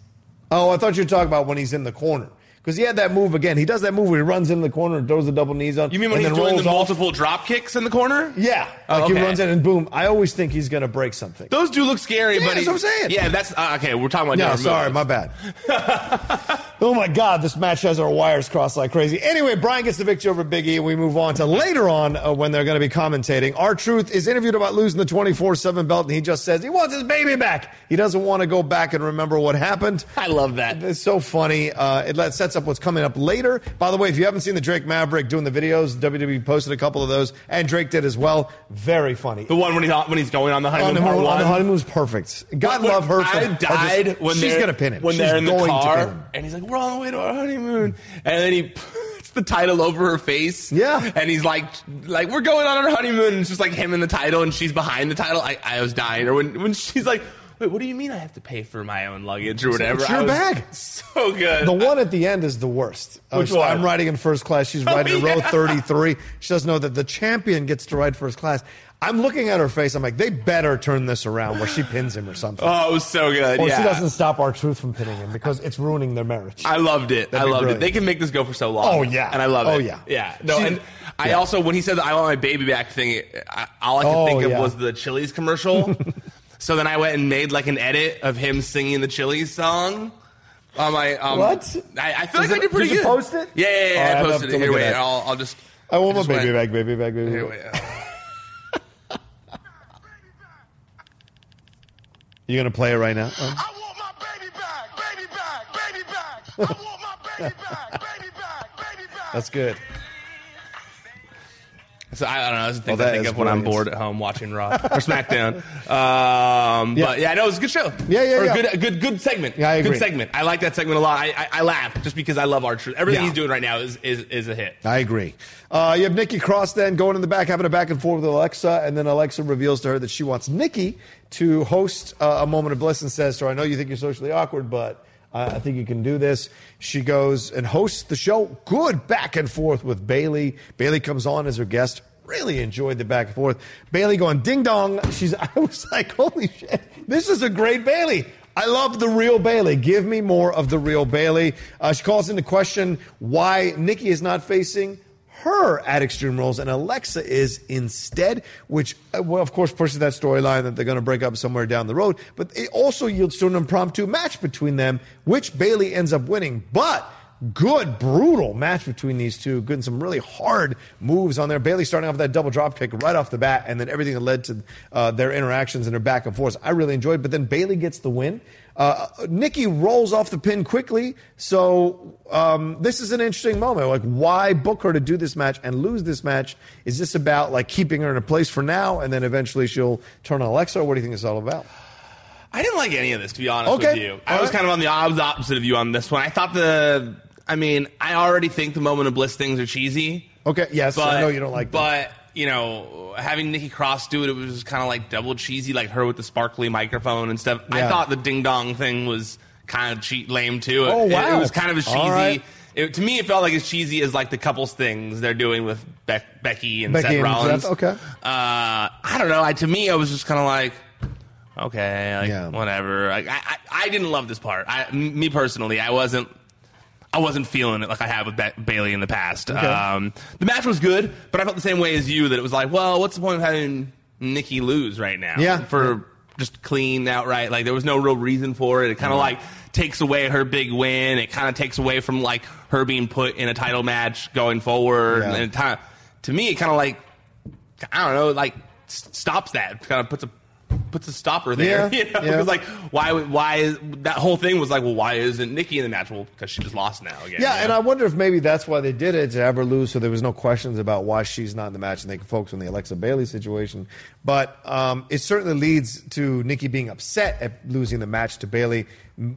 Oh, I thought you were talking about when he's in the corner. Because he had that move again. He does that move where he runs in the corner and throws the double knees on. You mean when and he's doing the off. multiple drop kicks in the corner? Yeah. Oh, Like okay. he runs in and boom. I always think he's going to break something. Those do look scary, Yeah, but that's what I'm saying. Yeah, that's uh, okay. We're talking about No, sorry, moves. my bad. oh my God, this match has our wires crossed like crazy. Anyway, Bryan gets the victory over Big E, and we move on to later on uh, when they're going to be commentating. R-Truth is interviewed about losing the 24 7 belt, and he just says he wants his baby back. He doesn't want to go back and remember what happened. I love that. It's so funny. Uh, it sets up what's coming up later. By the way, if you haven't seen the Drake Maverick doing the videos, WWE posted a couple of those, and Drake did as well. Very funny. The one when he's when he's going on the on honeymoon the, part on the honeymoon's perfect. God love her. For, I for just- died when she's gonna pin him. when She's they're in the going to car, and he's like, "We're on the way to our honeymoon," and then he puts the title over her face. Yeah. and he's like, "Like we're going on our honeymoon." And it's just like him in the title, and she's behind the title. I, I was dying. Or when when she's like. Wait, what do you mean I have to pay for my own luggage or whatever? It's your was bag. So good. The one at the end is the worst. Which one? I'm riding in first class. She's oh, riding in row 33. She doesn't know that the champion gets to ride first class. I'm looking at her face. I'm like, they better turn this around where she pins him or something. oh, it was so good. or yeah. she doesn't stop R-Truth from pinning him because it's ruining their marriage. I loved it. That'd I loved brilliant. it. They can make this go for so long. Oh, yeah. and I love oh, it. Oh, yeah. yeah. No, She- and I also when he said I want my baby back thing, I, all I could Oh, think of yeah. was the Chili's commercial. so then I went and made like an edit of him singing the Chili's song. On my um, What? I, I feel Is like I did pretty did you good. post it? Yeah, yeah, yeah. Oh, I'd I posted it. Here, look at wait. I'll, I'll just. I want my just baby went- back, baby back, baby bag. Here, back. wait. You gonna play it right now? I want my baby back, baby back, baby back. I want my baby back, baby back, baby back. That's good. So I, I don't know. Those are things Well, I think of when I'm bored at home watching Raw or SmackDown. Um, Yeah. But yeah, no, it was a good show. Yeah, yeah, or yeah. Good, good, good segment. Yeah, I agree. Good segment. I like that segment a lot. I, I, I laugh just because I love truth. Everything Yeah. he's doing right now is is, is a hit. I agree. Uh, you have Nikki Cross then going in the back, having a back and forth with Alexa, and then Alexa reveals to her that she wants Nikki to host uh, a moment of bliss and says to her, I know you think you're socially awkward, but I think you can do this. She goes and hosts the show. Good back and forth with Bayley. Bayley comes on as her guest. Really enjoyed the back and forth. Bayley going ding dong. She's. I was like, holy shit, this is a great Bayley. I love the real Bayley. Give me more of the real Bayley. Uh, she calls into question why Nikki is not facing her at Extreme Rules and Alexa is instead, which, uh, well, of course, pushes that storyline that they're going to break up somewhere down the road. But it also yields to an impromptu match between them, which Bayley ends up winning. But good, brutal match between these two. Good some really hard moves on there. Bayley starting off with that double drop kick right off the bat, and then everything that led to uh, their interactions and their back and forth. I really enjoyed. But then Bayley gets the win. Uh, Nikki rolls off the pin quickly, so um, this is an interesting moment. Like, why book her to do this match and lose this match? Is this about like keeping her in a place for now, and then eventually she'll turn on Alexa? What do you think it's all about? I didn't like any of this, to be honest Okay. with you. I All was right. kind of on the opposite of you on this one. I thought the, I mean, I already think the moment of bliss things are cheesy. Okay, yes, but, I know you don't like them. You know, having Nikki Cross do it, it was kind of like double cheesy, like her with the sparkly microphone and stuff. I thought the ding dong thing was kind of cheat lame too. It- Oh, it- wow. It, was kind of All cheesy. right. It, to me, it felt like as cheesy as like the couples things they're doing with Beck, Becky and Becky Seth and Rollins. Seth, okay. Uh, I don't know. I, to me, I was just kind of like, okay, like, Yeah. whatever. Like, I, I, I didn't love this part. I, m- me personally, I wasn't. I wasn't feeling it like I have with Ba- Bayley in the past. Um, the match was good, but I felt the same way as you that it was like, well, what's the point of having Nikki lose right now? Yeah. for just clean outright. Like there was no real reason for it. It kind of like takes away her big win. It kind of takes away from like her being put in a title match going forward. Yeah. And kind of, to me, it kind of like I don't know, like stops that. Kind of puts a puts a stopper there. Yeah, You know? yeah. Because like why why is that whole thing was like well why isn't Nikki in the match? Well because she just lost now again. Yeah, you and know? I wonder if maybe that's why they did it to have her lose, so there was no questions about why she's not in the match, and they can focus on the Alexa Bayley situation. But um, it certainly leads to Nikki being upset at losing the match to Bayley,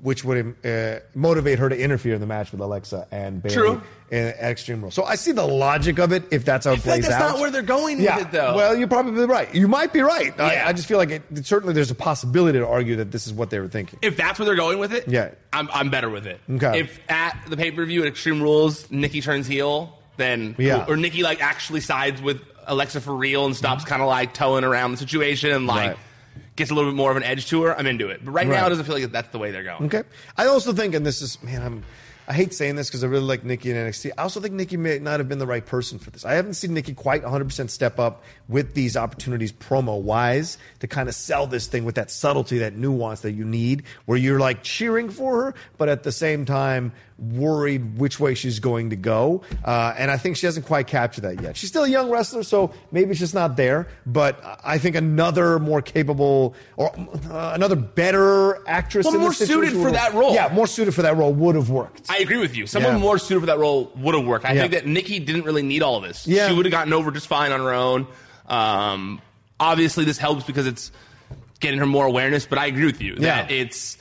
which would uh, motivate her to interfere in the match with Alexa and Bayley True. in Extreme Rules. So I see the logic of it if that's how it I feel like plays that's out. not where they're going yeah. with it though. Well, you're probably right. You might be right. Yeah. I, I just feel like it, certainly there's a possibility to argue that this is what they were thinking. if that's where they're going with it, Yeah. I'm I'm better with it. Okay. If at the pay per view at Extreme Rules, Nikki turns heel, then Yeah. or Nikki like actually sides with Alexa for real and stops kind of like towing around the situation and like Right. gets a little bit more of an edge to her, I'm into it. But right, now, it doesn't feel like that's the way they're going. Okay. I also think, and this is, man, I'm, I hate saying this because I really like Nikki in NXT. I also think Nikki may not have been the right person for this. I haven't seen Nikki quite 100% step up with these opportunities promo wise to kind of sell this thing with that subtlety, that nuance that you need, where you're like cheering for her, but at the same time worried which way she's going to go. Uh, and I think she hasn't quite captured that yet. She's still a young wrestler, so maybe it's just not there. But I think another more capable or uh, another better actress Well, in more suited for that role. Yeah, more suited for that role would have worked. I agree with you. Someone Yeah. more suited for that role would have worked. I Yeah. think that Nikki didn't really need all of this. Yeah. She would have gotten over just fine on her own. Um, obviously, this helps because it's getting her more awareness. But I agree with you that Yeah. it's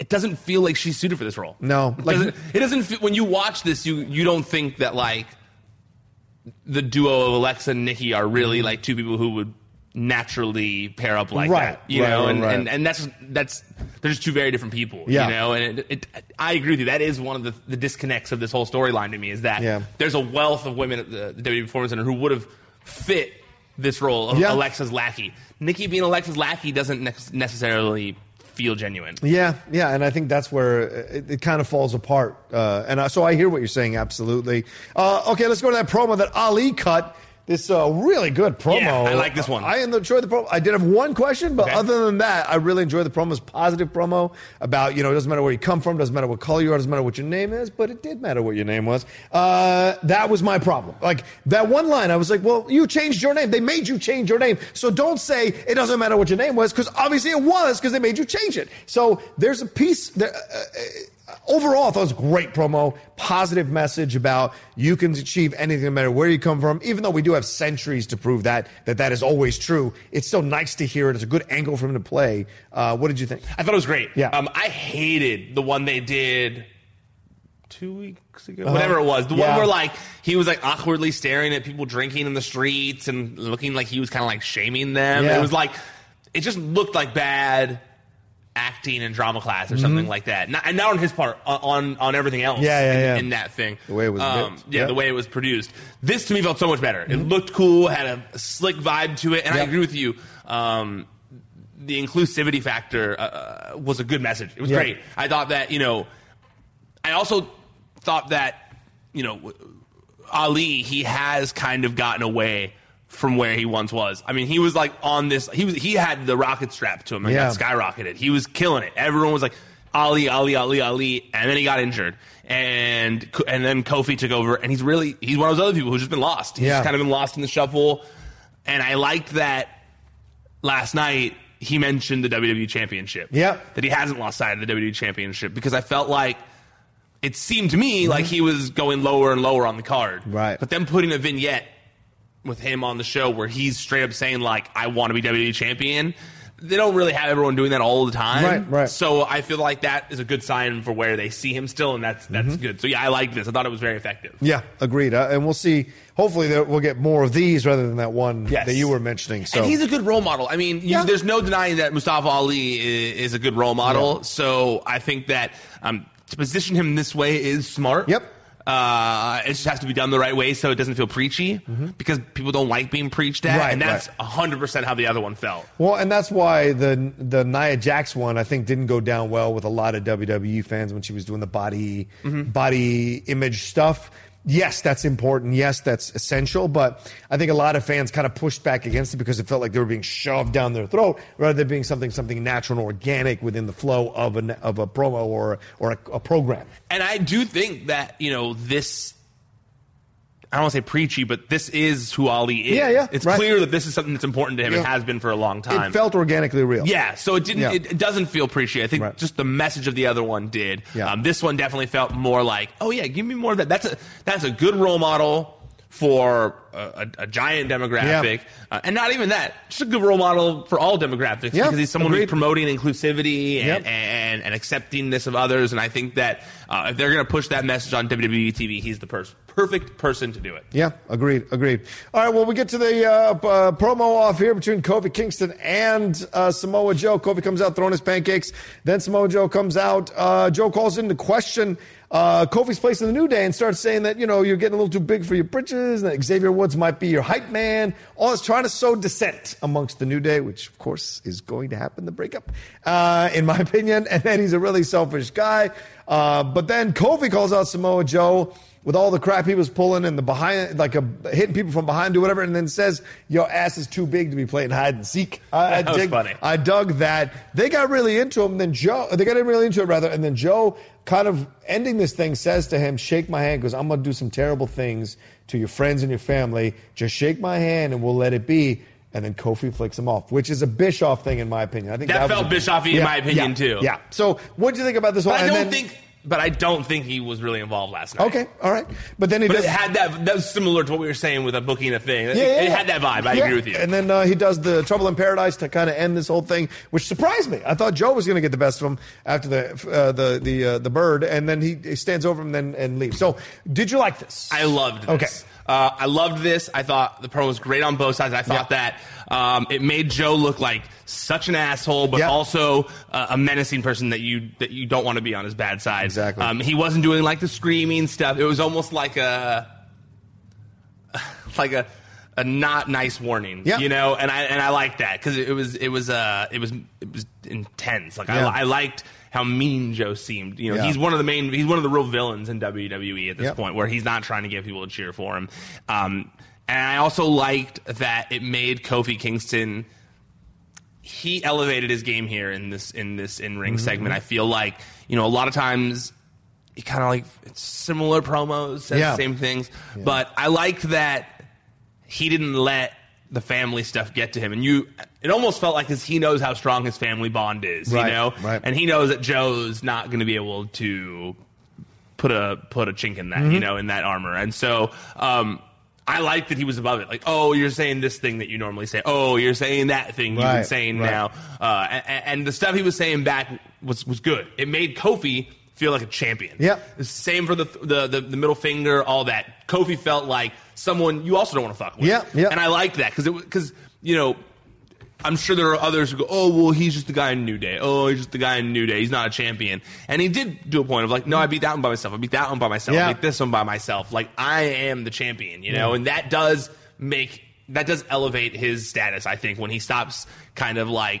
it doesn't feel like she's suited for this role. No, it like- doesn't. It doesn't feel, when you watch this, you you don't think that like the duo of Alexa and Nikki are really like two people who would naturally pair up like Mm-hmm. Right, that. You right, know, right, and, and and that's that's they're just two very different people. Yeah. You know, and it, it, I agree with you. That is one of the, the disconnects of this whole storyline to me is that Yeah. there's a wealth of women at the, the WWE Performance Center who would have fit this role of Yeah. Alexa's lackey. Nikki being Alexa's lackey doesn't ne- necessarily feel genuine. Yeah, yeah, and I think that's where it, it kind of falls apart. Uh, and I, so I hear what you're saying, absolutely. Uh, okay, let's go to that promo that Ali cut. This uh, really good promo. Yeah, I like this one. I enjoyed the promo. I did have one question, but Okay. other than that, I really enjoyed the promo. It's positive promo about you know it doesn't matter where you come from, doesn't matter what color you are, doesn't matter what your name is, but it did matter what your name was. Uh, that was my problem. Like that one line, I was like, well, you changed your name. They made you change your name, so don't say it doesn't matter what your name was because obviously it was because they made you change it. So there's a piece there. Uh, uh, overall, I thought it was a great promo, positive message about you can achieve anything no matter where you come from. Even though we do have centuries to prove that that that is always true, it's still nice to hear it. It's a good angle for him to play. Uh, what did you think? I thought it was great. Yeah. Um, I hated the one they did two weeks ago, Uh-huh. whatever it was. The Yeah. one where like he was like awkwardly staring at people drinking in the streets and looking like he was kind of like shaming them. Yeah. It was like it just looked like bad acting and drama class or something like that. Not, and not on his part, on on, on everything else. Mm-hmm. Yeah, yeah, in, yeah. in that thing. The way it was Um, yeah, Yeah. the way it was produced. This to me felt so much better. Mm-hmm. It looked cool, had a slick vibe to it, and I agree with you. Um, the inclusivity factor uh, uh, was a good message. It was Yeah. great. I thought that you know, I also thought that you know, Ali he has kind of gotten away from where he once was. I mean, he was like on this. He was he had the rocket strap to him and Yeah. got skyrocketed. He was killing it. Everyone was like Ali, Ali, Ali, Ali, and then he got injured. And and then Kofi took over, and he's really he's one of those other people who's just been lost. He's Yeah. just kind of been lost in the shuffle. And I liked that last night he mentioned the WWE Championship. Yeah. That he hasn't lost sight of the WWE Championship because I felt like it seemed to me like he was going lower and lower on the card. Mm-hmm. Right. But then putting a vignette with him on the show where he's straight up saying like I want to be WWE champion. They don't really have everyone doing that all the time. Right, right. So I feel like that is a good sign for where they see him still, and that's that's Mm-hmm. good. So yeah, I like this. I thought it was very effective. Yeah, agreed. Uh, and we'll see. Hopefully, that we'll get more of these rather than that one Yes. that you were mentioning. So And he's a good role model. I mean, you, there's no denying that Mustafa Ali is, is a good role model. Yeah. So I think that um, to position him this way is smart. Yep. Uh, it just has to be done the right way so it doesn't feel preachy because people don't like being preached at. Mm-hmm. Right, and that's right. 100% how the other one felt. Well, and that's why the the Nia Jax one I think didn't go down well with a lot of WWE fans when she was doing the body Mm-hmm. body image stuff. Yes, that's important. Yes, that's essential. But I think a lot of fans kind of pushed back against it because it felt like they were being shoved down their throat rather than being something something natural and organic within the flow of an of a promo or or a, a program. And I do think that, you know, this. I don't want to say preachy, but this is who Ali is. Yeah, yeah, It's right. clear that this is something that's important to him and Yeah. has been for a long time. It felt organically real. Yeah, so it didn't. Yeah. It, it doesn't feel preachy. I think Right. just the message of the other one did. Yeah. Um, this one definitely felt more like, oh yeah, give me more of that. That's a that's a good role model for a, a, a giant demographic, uh, and not even that, just a good role model for all demographics Yeah, because he's someone agreed. who's promoting inclusivity and, Yep. and and acceptingness of others. And I think that uh, if they're going to push that message on WWE TV, he's the pers- perfect person to do it. Yeah, agreed, agreed. All right, well, we get to the uh, uh, promo off here between Kofi Kingston and uh, Samoa Joe. Kofi comes out throwing his pancakes. Then Samoa Joe comes out. Uh, Joe calls into question uh, Kofi's place in the New Day and starts saying that, you know, you're getting a little too big for your britches, and that Xavier Woods might be your hype man. All is trying to sow dissent amongst the New Day, which, of course, is going to happen, the breakup, uh, in my opinion. And then he's a really selfish guy. Uh, but then Kofi calls out Samoa Joe with all the crap he was pulling and the behind, like a, hitting people from behind or whatever, and then says, "Your ass is too big to be playing hide and seek." I, I That was dig, funny. I dug that. They got really into him. Then Joe, they got really into it rather, and then Joe, kind of ending this thing, says to him, "Shake my hand," because I'm going to do some terrible things to your friends and your family. Just shake my hand, and we'll let it be. And then Kofi flicks him off, which is a Bischoff thing, in my opinion. I think That was felt a- Bischoff-y in my opinion, yeah, too. Yeah. So, what do you think about this whole? But I don't then- think. But I don't think he was really involved last night. Okay, all right. But then he But does. it had that. That was similar to what we were saying with a booking a thing. It, Yeah, yeah, it yeah. had that vibe. I Yeah. agree with you. And then uh, he does the Trouble in Paradise to kind of end this whole thing, which surprised me. I thought Joe was going to get the best of him after the uh, the the uh, the bird, and then he, he stands over him and, and leaves. So, did you like this? I loved this. Okay. Uh, I loved this. I thought the promo was great on both sides. I thought Yeah. that um, it made Joe look like such an asshole, but Yeah. also uh, a menacing person that you that you don't want to be on his bad side. Exactly. Um, he wasn't doing like the screaming stuff. It was almost like a like a a not nice warning. Yeah. you know, and I and I like that because it was it was uh it was it was intense. Like Yeah. I, I liked how mean Joe seemed. You know, Yeah. he's one of the main he's one of the real villains in WWE at this Yep. point, where he's not trying to get people to cheer for him. Um, and I also liked that it made Kofi Kingston he elevated his game here in this in this in Mm-hmm. ring segment. I feel like you know a lot of times he kind of like it's similar promos, says Yeah. the same things, but I liked that he didn't let the family stuff get to him, and you. It almost felt like because he knows how strong his family bond is, Right, you know, right. and he knows that Joe's not going to be able to put a put a chink in that, Mm-hmm. you know, in that armor. And so um, I like that he was above it. Like, oh, you're saying this thing that you normally say. Oh, you're saying that thing you've been saying right. now. Uh, and, and the stuff he was saying back was was good. It made Kofi feel like a champion. Yeah. Same for the, the the the middle finger, all that. Kofi felt like someone you also don't want to fuck with. Yeah, yeah. And I like that because it because you know. I'm sure there are others who go, oh, well, he's just the guy in New Day. Oh, he's just the guy in New Day. He's not a champion. And he did do a point of like, no, I beat that one by myself. I beat that one by myself. Yeah. I beat this one by myself. Like, I am the champion, you know? And that does make, that does elevate his status, I think, when he stops kind of like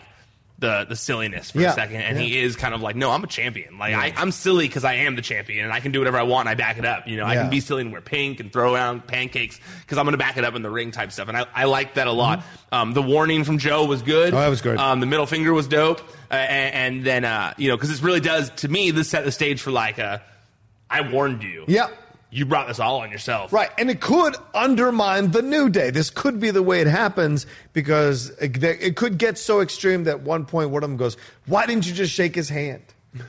the, the silliness for Yeah. a second. And Yeah. he is kind of like, no, I'm a champion. Like, I, I'm silly because I am the champion and I can do whatever I want and I back it up. You know, I can be silly and wear pink and throw around pancakes because I'm going to back it up in the ring type stuff. And I, I like that a lot. Um, the warning from Joe was good. Mm-hmm. Oh, that was good. Um, the middle finger was dope. Uh, and, and then, uh, you know, because this really does, to me, this set the stage for like, uh, I warned you. Yeah. You brought this all on yourself. Right, and it could undermine the new day. This could be the way it happens because it, it could get so extreme that one point one of them goes, "Why didn't you just shake his hand?"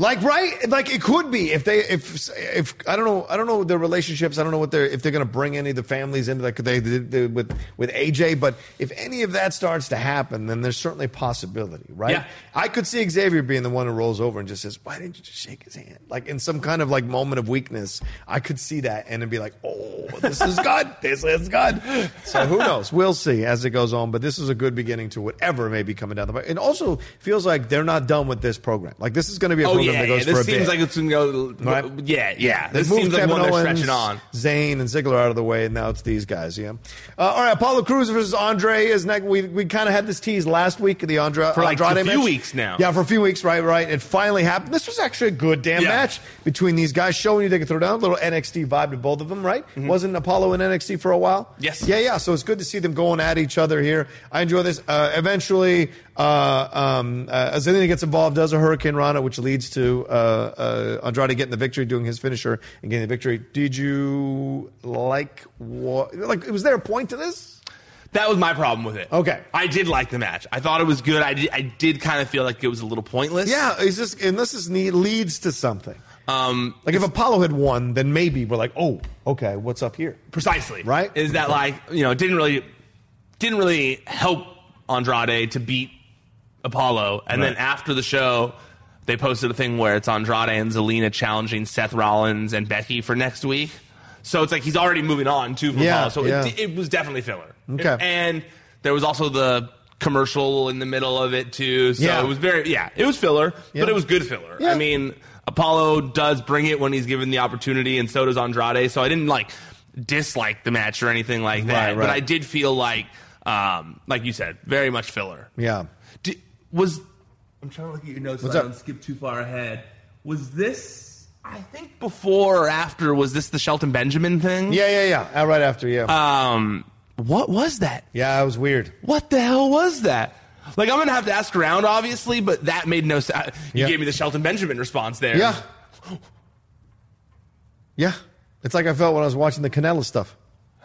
Like right, like it could be. If they if if I don't know I don't know their relationships. I don't know what they're if they're going to bring any of the families into that they did did with with AJ but if any of that starts to happen then there's certainly a possibility right? Yeah. I could see Xavier being the one who rolls over and just says why didn't you just shake his hand? Like in some kind of like moment of weakness I could see that and it'd be like oh this is good. This is good. So who knows? We'll see as it goes on. But this is a good beginning to whatever may be coming down the pipe. It also feels like they're not done with this program. Like this is going to be a Oh program yeah, that yeah. goes for This a seems bit. like it's gonna go. Right? Yeah, yeah. This seems like Kevin one they're stretching on. Zayn and Ziggler out of the way, and now it's these guys. Yeah. Uh, all right, Apollo Crews versus Andre is next. We we kind of had this tease last week. The Andre For like Andrade a few match. weeks now. Yeah, for a few weeks. Right, right. It finally happened. This was actually a good damn Yeah. match between these guys, showing you they can throw down a little NXT vibe to both of them. Right? Wasn't Apollo in NXT for a while? Mm-hmm. Yes. Yeah, yeah. So it's good to see them going at each other here. I enjoy this. Uh, eventually, uh, um, uh, gets involved, does a hurricanrana, which leads to uh, uh, Andrade getting the victory, doing his finisher and getting the victory. Did you like what? Like, was there a point to this? That was my problem with it. Okay. I did like the match. I thought it was good. I did, I did kind of feel like it was a little pointless. Yeah, it's just unless this need, leads to something. Um, Like if Apollo had won, then maybe we're like, oh, okay, what's up here? precisely. Right? Is that like you know didn't really didn't really help Andrade to beat Apollo, and then after the show. They posted a thing where it's Andrade and Zelina challenging Seth Rollins and Becky for next week. So it's like he's already moving on too from Yeah, Apollo. So yeah. it, it was definitely filler. Okay. And there was also the commercial in the middle of it too. So Yeah. it was very yeah, it was filler, Yeah. but it was good filler. Yeah. I mean, Apollo does bring it when he's given the opportunity, and so does Andrade. So I didn't like dislike the match or anything like that, Right, right. but. I did feel like, um, like you said, very much filler. Yeah. Di- was I'm trying to look at your notes What's so I don't skip too far ahead. Was this? I think before or after was this the Shelton Benjamin thing? Yeah, yeah, yeah. Uh, right after, yeah. Um, what was that? yeah, it was weird. What the hell was that? Like I'm gonna have to ask around, obviously, but that made no sense. You Yeah. gave me the Shelton Benjamin response there. Yeah. Yeah. It's like I felt when I was watching the Kanellis stuff.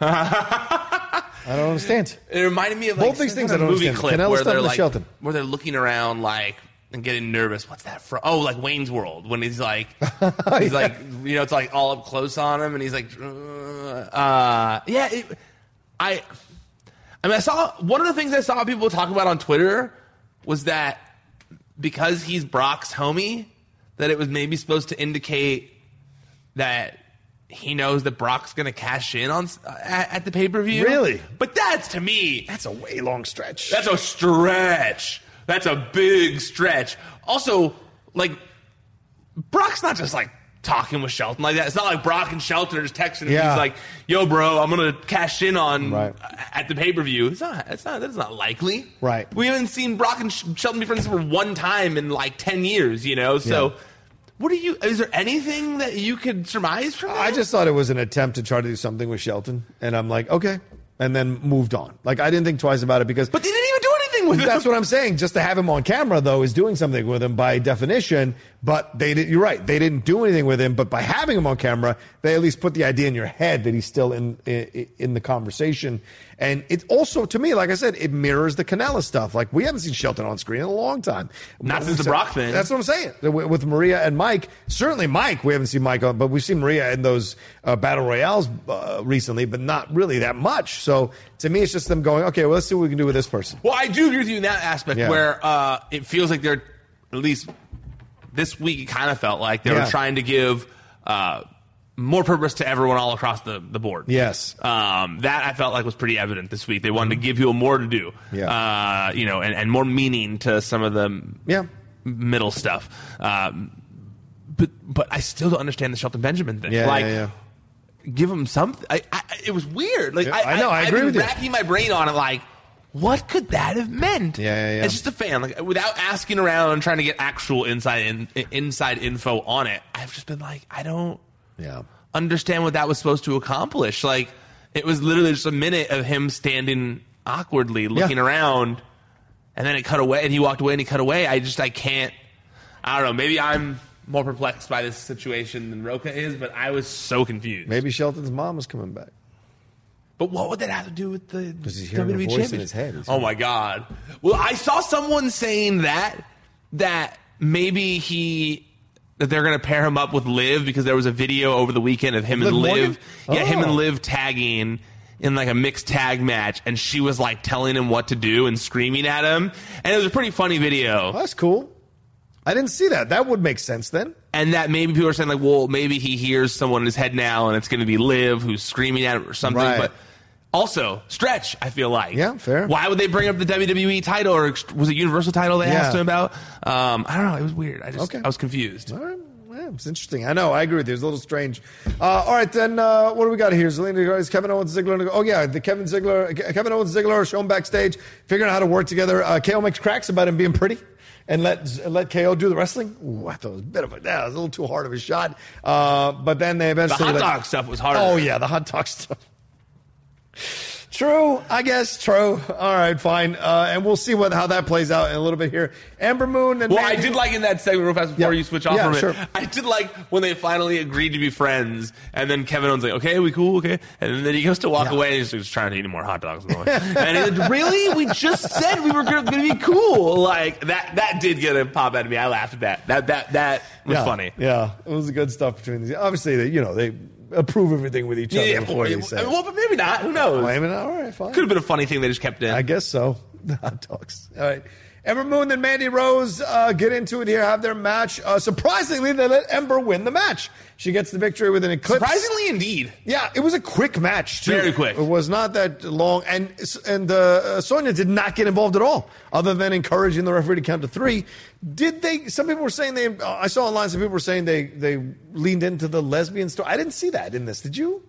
I don't understand. It reminded me of like Both these things kind I don't movie understand. clip where they're like Shelton. where they're looking around like and getting nervous. What's that from? Oh, like Wayne's World when he's like he's like you know it's like all up close on him and he's like uh, uh yeah. It, I I mean I saw one of the things I saw people talk about on Twitter was that because he's Brock's homie that it was maybe supposed to indicate that he knows that Brock's going to cash in on uh, at, at the pay per view. Really? But that's to me. That's a way long stretch. That's a stretch. That's a big stretch. Also, like Brock's not just like talking with Shelton like that. It's not like Brock and Shelton are just texting Yeah. he's like, "Yo, bro, I'm gonna cash in on Right. at the pay per view." It's not. It's not. That's not likely. Right. We haven't seen Brock and Sh- Shelton be friends for one time in like ten years. You know. So, Yeah. What are you? Is there anything that you could surmise from that? I just thought it was an attempt to try to do something with Shelton, and I'm like, okay, and then moved on. Like I didn't think twice about it because. But they didn't even do anything with That's him. what I'm saying. Just to have him on camera, though, is doing something with him by definition. But they did. You're right. They didn't do anything with him. But by having him on camera, they at least put the idea in your head that he's still in in, in the conversation. And it also, to me, like I said, it mirrors the Kanellis stuff. Like we haven't seen Shelton on screen in a long time. Not since the Brock thing. That's what I'm saying. With with Maria and Mike, certainly Mike, we haven't seen Mike on, but we've seen Maria in those uh, battle royales uh, recently, but not really that much. So to me, it's just them going, okay, well, let's see what we can do with this person. Well, I do agree with you in that aspect Yeah. where uh, it feels like they're at least this week. It kind of felt like they Yeah. were trying to give uh, more purpose to everyone all across the, the board. Yes. Um, that I felt like was pretty evident this week. They wanted to give people more to do. Yeah. Uh, you know, and, and more meaning to some of the Yeah. middle stuff. Um, but but I still don't understand the Shelton Benjamin thing. Yeah, like, yeah, give him something. I, I, it was weird. Like Yeah, I, I know, I I've agree been with you. racking my brain on it. Like, what could that have meant? Yeah, yeah, yeah. As just a fan, like without asking around and trying to get actual inside in, inside info on it, I've just been like, I don't Yeah. understand what that was supposed to accomplish. Like, it was literally just a minute of him standing awkwardly, looking around, and then it cut away, and he walked away, and he cut away. I just, I can't. I don't know. Maybe I'm more perplexed by this situation than Rocha is, but I was so confused. Maybe Shelton's mom is coming back. But what would that have to do with the he's hearing her WWE championship? his head. He's Oh my god! Well, I saw someone saying that that maybe he that they're going to pair him up with Liv because there was a video over the weekend of him Liv and Liv, yeah, him and Oh. Liv tagging in like a mixed tag match, and she was like telling him what to do and screaming at him, and it was a pretty funny video. That's cool. I didn't see that. That would make sense then. And that maybe people are saying like, well, maybe he hears someone in his head now, and it's going to be Liv who's screaming at him or something. Right. But also stretch, I feel like. Yeah, fair. Why would they bring up the WWE title or was it Universal title they Yeah. asked him about? Um, I don't know. It was weird. I just Okay. I was confused. All right. Yeah, it's interesting. I know. I agree with you. It's a little strange. Uh, all right, then. Uh, what do we got here? Zelina is Kevin Owens Ziggler. Oh yeah, the Kevin Ziggler, Kevin Owens Ziggler are shown backstage, figuring out how to work together. Uh, KO makes cracks about him being pretty. And let let KO do the wrestling. Ooh, I thought it was a bit of a that was a little too hard of a shot. Uh, but then they eventually The hot dog stuff was harder. Oh yeah, the hot dog stuff. True, I guess. True. All right, fine. Uh, and we'll see what how that plays out in a little bit here. Ember Moon and Well, I did like in that segment real fast before Yeah. you switch off Yeah, from it. I did like when they finally agreed to be friends, and then Kevin Owens like, "Okay, we cool, okay," and then he goes to walk Yeah. away, and he's just trying to eat any more hot dogs. and he's like, "Really? We just said we were going to be cool." Like that. That did get a pop out of me. I laughed at that. That that that was funny. Yeah, it was good stuff between these. Obviously, they you know they approve everything with each other Yeah, before they say. it. well, but maybe not. Who knows? Wait a minute. All right, fine. Could have been a funny thing they just kept in. I guess so. The hot dogs. All right. Ember Moon and Mandy Rose uh, get into it here, have their match. Uh, surprisingly, they let Ember win the match. She gets the victory with an eclipse. Surprisingly, indeed. Yeah, it was a quick match too. Very quick. It was not that long, and and uh, Sonya did not get involved at all, other than encouraging the referee to count to three. Did they? Some people were saying they. I saw online some people were saying they they leaned into the lesbian story. I didn't see that in this. Did you?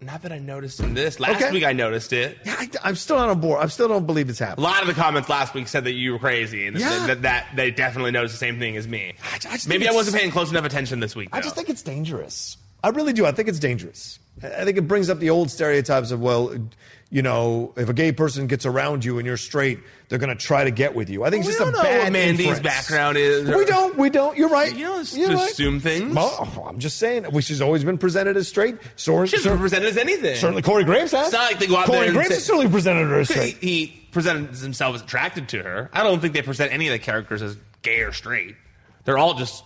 Not that I noticed in this. Last Okay. week I noticed it. Yeah, I, I'm still not on board. I still don't believe it's happening. A lot of the comments last week said that you were crazy, and Yeah. that, that, that they definitely noticed the same thing as me. I just Maybe I wasn't paying close enough attention this week. I just think it's dangerous. I really do. I think it's dangerous. I I think it brings up the old stereotypes of well, you know, if a gay person gets around you and you're straight, they're going to try to get with you. I think Well, it's just a know bad what Mandy's inference. background is, We don't. We don't. You're right. You don't You're right. assume things. Well, oh, I'm just saying. Well, she's always been presented as straight. So, She doesn't present it as anything. Certainly, Corey Graves has. It's not like they go out Corey there and Graves say- has certainly presented her as straight. he presents himself as attracted to her. I don't think they present any of the characters as gay or straight. They're all just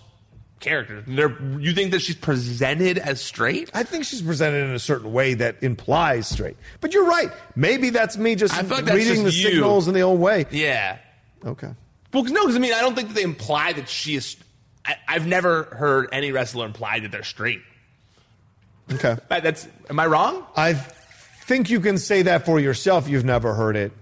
characters. They're, you think that she's presented as straight? I think she's presented in a certain way that implies straight. But you're right. Maybe that's me just I feel like that's reading just the you. signals in the old way. Yeah. Okay. Well, 'cause- no, because I mean, I don't think that they imply that she is. I, I've never heard any wrestler imply that they're straight. Okay. That- That's. Am I wrong? I think you can say that for yourself. You've never heard it.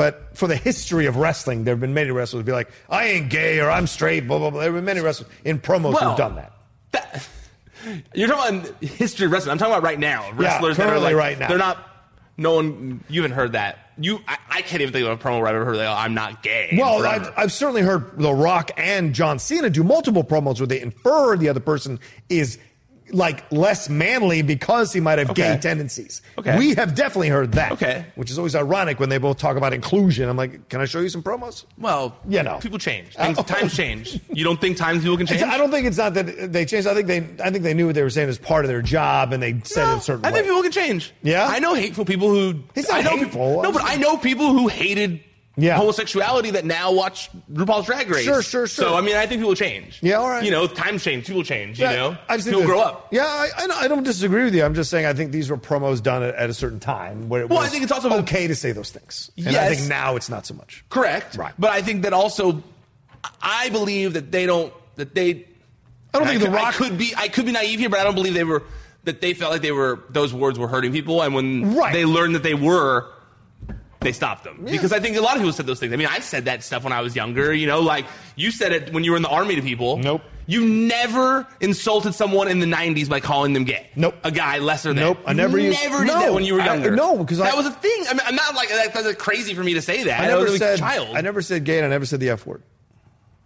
But for the history of wrestling, there have been many wrestlers who be like, I ain't gay or I'm straight, blah, blah, blah. There have been many wrestlers in promos Well, who've done that. That, You're talking about history of wrestling. I'm talking about right now. Wrestlers that are like right now. They're not. No one. You haven't heard that. You. I, I can't even think of a promo where I've ever heard that. "Oh, I'm not gay. Well. I've, I've certainly heard The Rock and John Cena do multiple promos where they infer the other person is like less manly because he might have gay tendencies. Okay. We have definitely heard that. Okay. Which is always ironic when they both talk about inclusion. I'm like, can I show you some promos? well, You know. people change. Things, Uh, times change. You don't think times people can change? I don't think it's not that they changed. I think they, I think they knew what they were saying as part of their job, and they said it a certain I way. think people can change. Yeah? I know hateful people who. He's not I know hateful. No, but I know people who hated Yeah. homosexuality that now watch RuPaul's Drag Race. Sure, sure, sure. So I mean, I think people change. Yeah, all right. You know, times change, people change. You know, I just people grow up. Yeah, I, I, don't- I don't disagree with you. I'm just saying I think these were promos done at, at a certain time where it Well, was I think it's also- okay to say those things. And I think now it's not so much. Correct. Right. But I think that also, I believe that they don't. That they. I don't think could, The Rock- I could be. I could be naive here, but I don't believe they were. That they felt like they were. Those words were hurting people, and when Right. they learned that they were. They stopped them because I think a lot of people said those things. I mean, I said that stuff when I was younger. You know, like you said it when you were in the army to people. Nope. You never insulted someone in the '90s by calling them gay. Nope. A guy lesser than. Nope, I never You used- Never did No, that when you were I- younger. no, because I- that was a thing. I mean, I'm not like that, that's crazy for me to say that. I I, never was said a child. I never said gay and I never said the F word.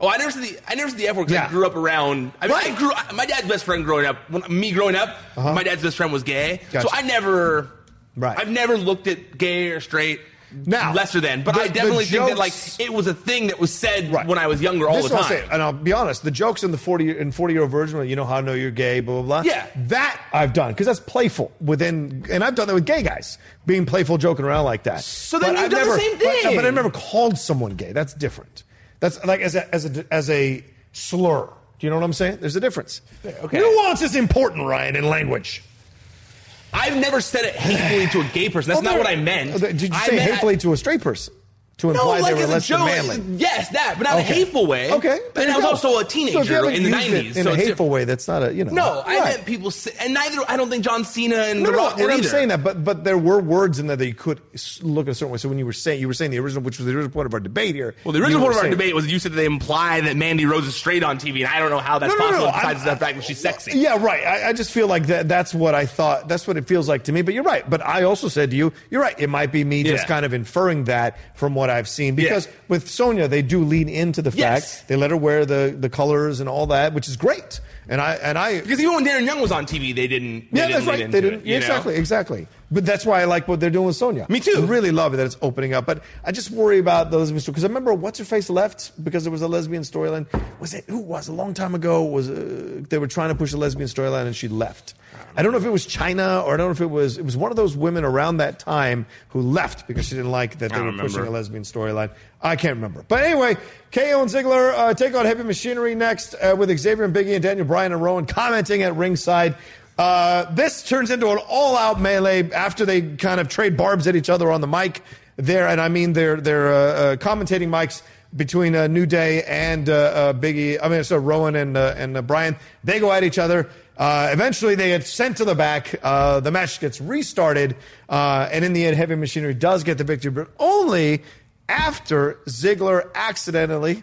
Oh, I never said the I never said the F word because Yeah. I grew up around. I mean, Right. I grew. My dad's best friend growing up. When, me growing up, uh-huh. my dad's best friend was gay. Gotcha. So I never. Right. I've never looked at gay or straight. Now, lesser than, but the- I the definitely think that like it was a thing that was said Right. when I was younger all This the time. I'll say, and I'll be honest, the jokes in the 40 in 40 year old version where you know how I know you're gay, blah, blah, blah. Yeah. That I've done because that's playful within, and I've done that with gay guys, being playful, joking around like that. So then But you've done the never, same but- thing. But, I've never called someone gay. That's different. That's like as a, as a, as a slur. Do you know what I'm saying? There's a difference. Okay. Nuance is important, Ryan, in language. I've never said it hatefully to a gay person. That's Well, not what I meant. Did you I say meant- hatefully to a straight person? To No, like they were as a than joke. manly. Yes, that, but not Okay. a hateful way. Okay. and I was go. also a So teenager haven't in the '90s. In so a hateful way, that's not a, you know. No, I Right. meant people, say, and neither. I don't think John Cena and No, The no, Rock and were I'm saying that, but but there were words in there that you could look a certain way. So when you were saying you were saying the original, which was the original point of our debate here. Well, the original point of our debate was you said that they imply that Mandy Rose is straight on TV, and I don't know how that's possible besides I- the fact that she's sexy. Yeah, right. I, I just feel like that. That's what I thought. That's what it feels like to me. But you're right. But I also said to you, you're right. It might be me just kind of inferring that from what I've seen. Because Yeah. with Sonya, they do lean into the fact Yes. they let her wear the the colors and all that, which is great. And I and I Because even when Darren Young was on TV, they didn't. They Yeah, didn't that's right. They didn't. It, you know? exactly, exactly. But that's why I like what they're doing with Sonya. Me too. I really love it that it's opening up. But I just worry about the lesbian story because I remember what's her face left because there was a lesbian storyline. Was it who was a long time ago? Was uh, they were trying to push a lesbian storyline and she left. I don't know if it was Chyna or I don't know if it was it was one of those women around that time who left because she didn't like that they were don't pushing a lesbian storyline. I can't remember. But anyway, KO and Ziggler uh, take on Heavy Machinery next uh, with Xavier and Biggie and Daniel Bryan and Rowan commenting at ringside. Uh, this turns into an all-out melee after they kind of trade barbs at each other on the mic there, and I mean they're they're uh, uh, commentating mics between uh, New Day and uh, uh, Biggie. I mean, so Rowan and uh, and Bryan. They go at each other. Eventually, they get sent to the back. The match gets restarted, and in the end, Heavy Machinery does get the victory, but only after Ziggler accidentally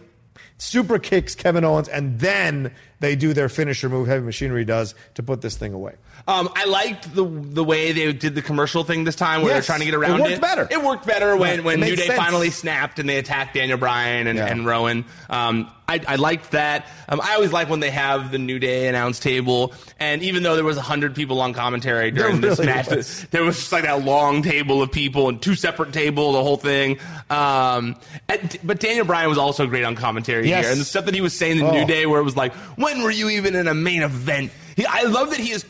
super kicks Kevin Owens, and then they do their finisher move. Heavy Machinery does to put this thing away. Um, I liked the the way they did the commercial thing this time, where Yes, they're trying to get around it worked better. It worked better when, Right, when New Day sense. finally snapped and they attacked Daniel Bryan and, Yeah. and Rowan. Um, I, I liked that. Um, I always like when they have the New Day announce table, and even though there was hundred people on commentary during There this really match, was. there was just like that long table of people and two separate tables, the whole thing. Um, and, but Daniel Bryan was also great on commentary Yes. here, and the stuff that he was saying in Oh. New Day, where it was like, "When were you even in a main event?" He, I love that he is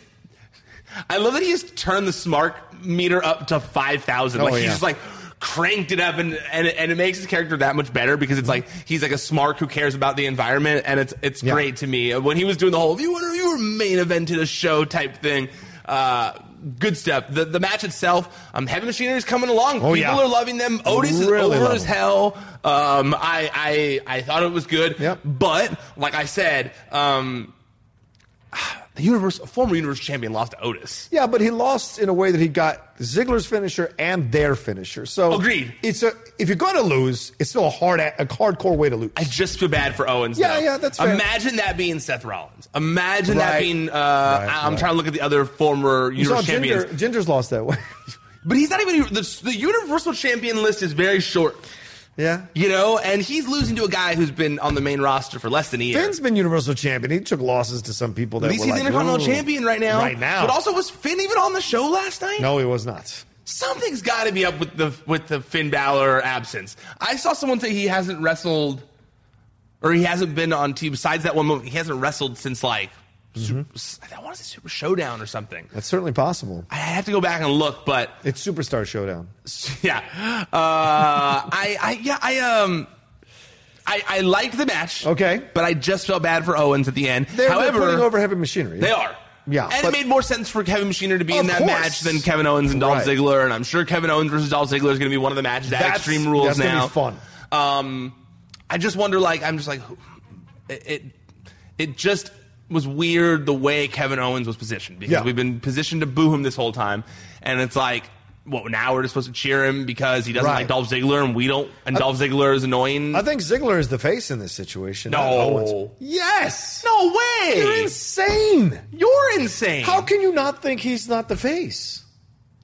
I love that he has turned the smart meter up to 5,000. Oh, like, he's yeah. just like cranked it up and, and, and it makes his character that much better because it's like he's like a smart who cares about the environment and it's it's Yeah. great to me. When he was doing the whole, you were, you were main evented a show type thing, uh, good stuff. The, the match itself, um, Heavy Machinery is coming along. Oh, People yeah. are loving them. Otis Really is over as hell. Um, I, I, I thought it was good. Yep. But, like I said, um, the universe, former universal champion, lost to Otis. Yeah, but he lost in a way that he got Ziggler's finisher and their finisher. So Agreed. It's a if you're going to lose, it's still a hard a hardcore way to lose. I just feel bad for Owens. Yeah, though. yeah, that's fair. Imagine that being Seth Rollins. Imagine that being. Uh, Right, I'm right. trying to look at the other former you saw universal Ginger, champions, Ginger's lost that way. but he's not even the, the universal champion list is very short. Yeah. You know, and he's losing to a guy who's been on the main roster for less than a year. Finn's been Universal Champion. He took losses to some people that At least he's like, Intercontinental. Champion right now. Right now. But also, was Finn even on the show last night? no, he was not. Something's got to be up with the with the Finn Balor absence. I saw someone say he hasn't wrestled, or he hasn't been on TV. Besides that one moment, he hasn't wrestled since like. Mm-hmm. Super, I want to say Super Showdown or something. That's certainly possible. I have to go back and look, but It's Superstar Showdown. yeah, uh, I, I, yeah, I, um, I, I liked the match. Okay. but I just felt bad for Owens at the end. They're, However, they're putting over heavy machinery. They are. Yeah, And but- it made more sense for Kevin Machinery to be in that course. match than Kevin Owens and Dolph Right. Ziggler. And I'm sure Kevin Owens versus Dolph Ziggler is going to be one of the matches at That's- Extreme Rules that's now. be fun. Um, I just wonder, like, I'm just like, it, it, it just was weird the way Kevin Owens was positioned because Yeah. we've been positioned to boo him this whole time. And it's like, Well, now we're just supposed to cheer him because he doesn't Right. like Dolph Ziggler and we don't, and Dolph Ziggler is annoying? I think Ziggler is the face in this situation. No. Owens. Yes. no way! You're insane. You're insane. How can you not think he's not the face?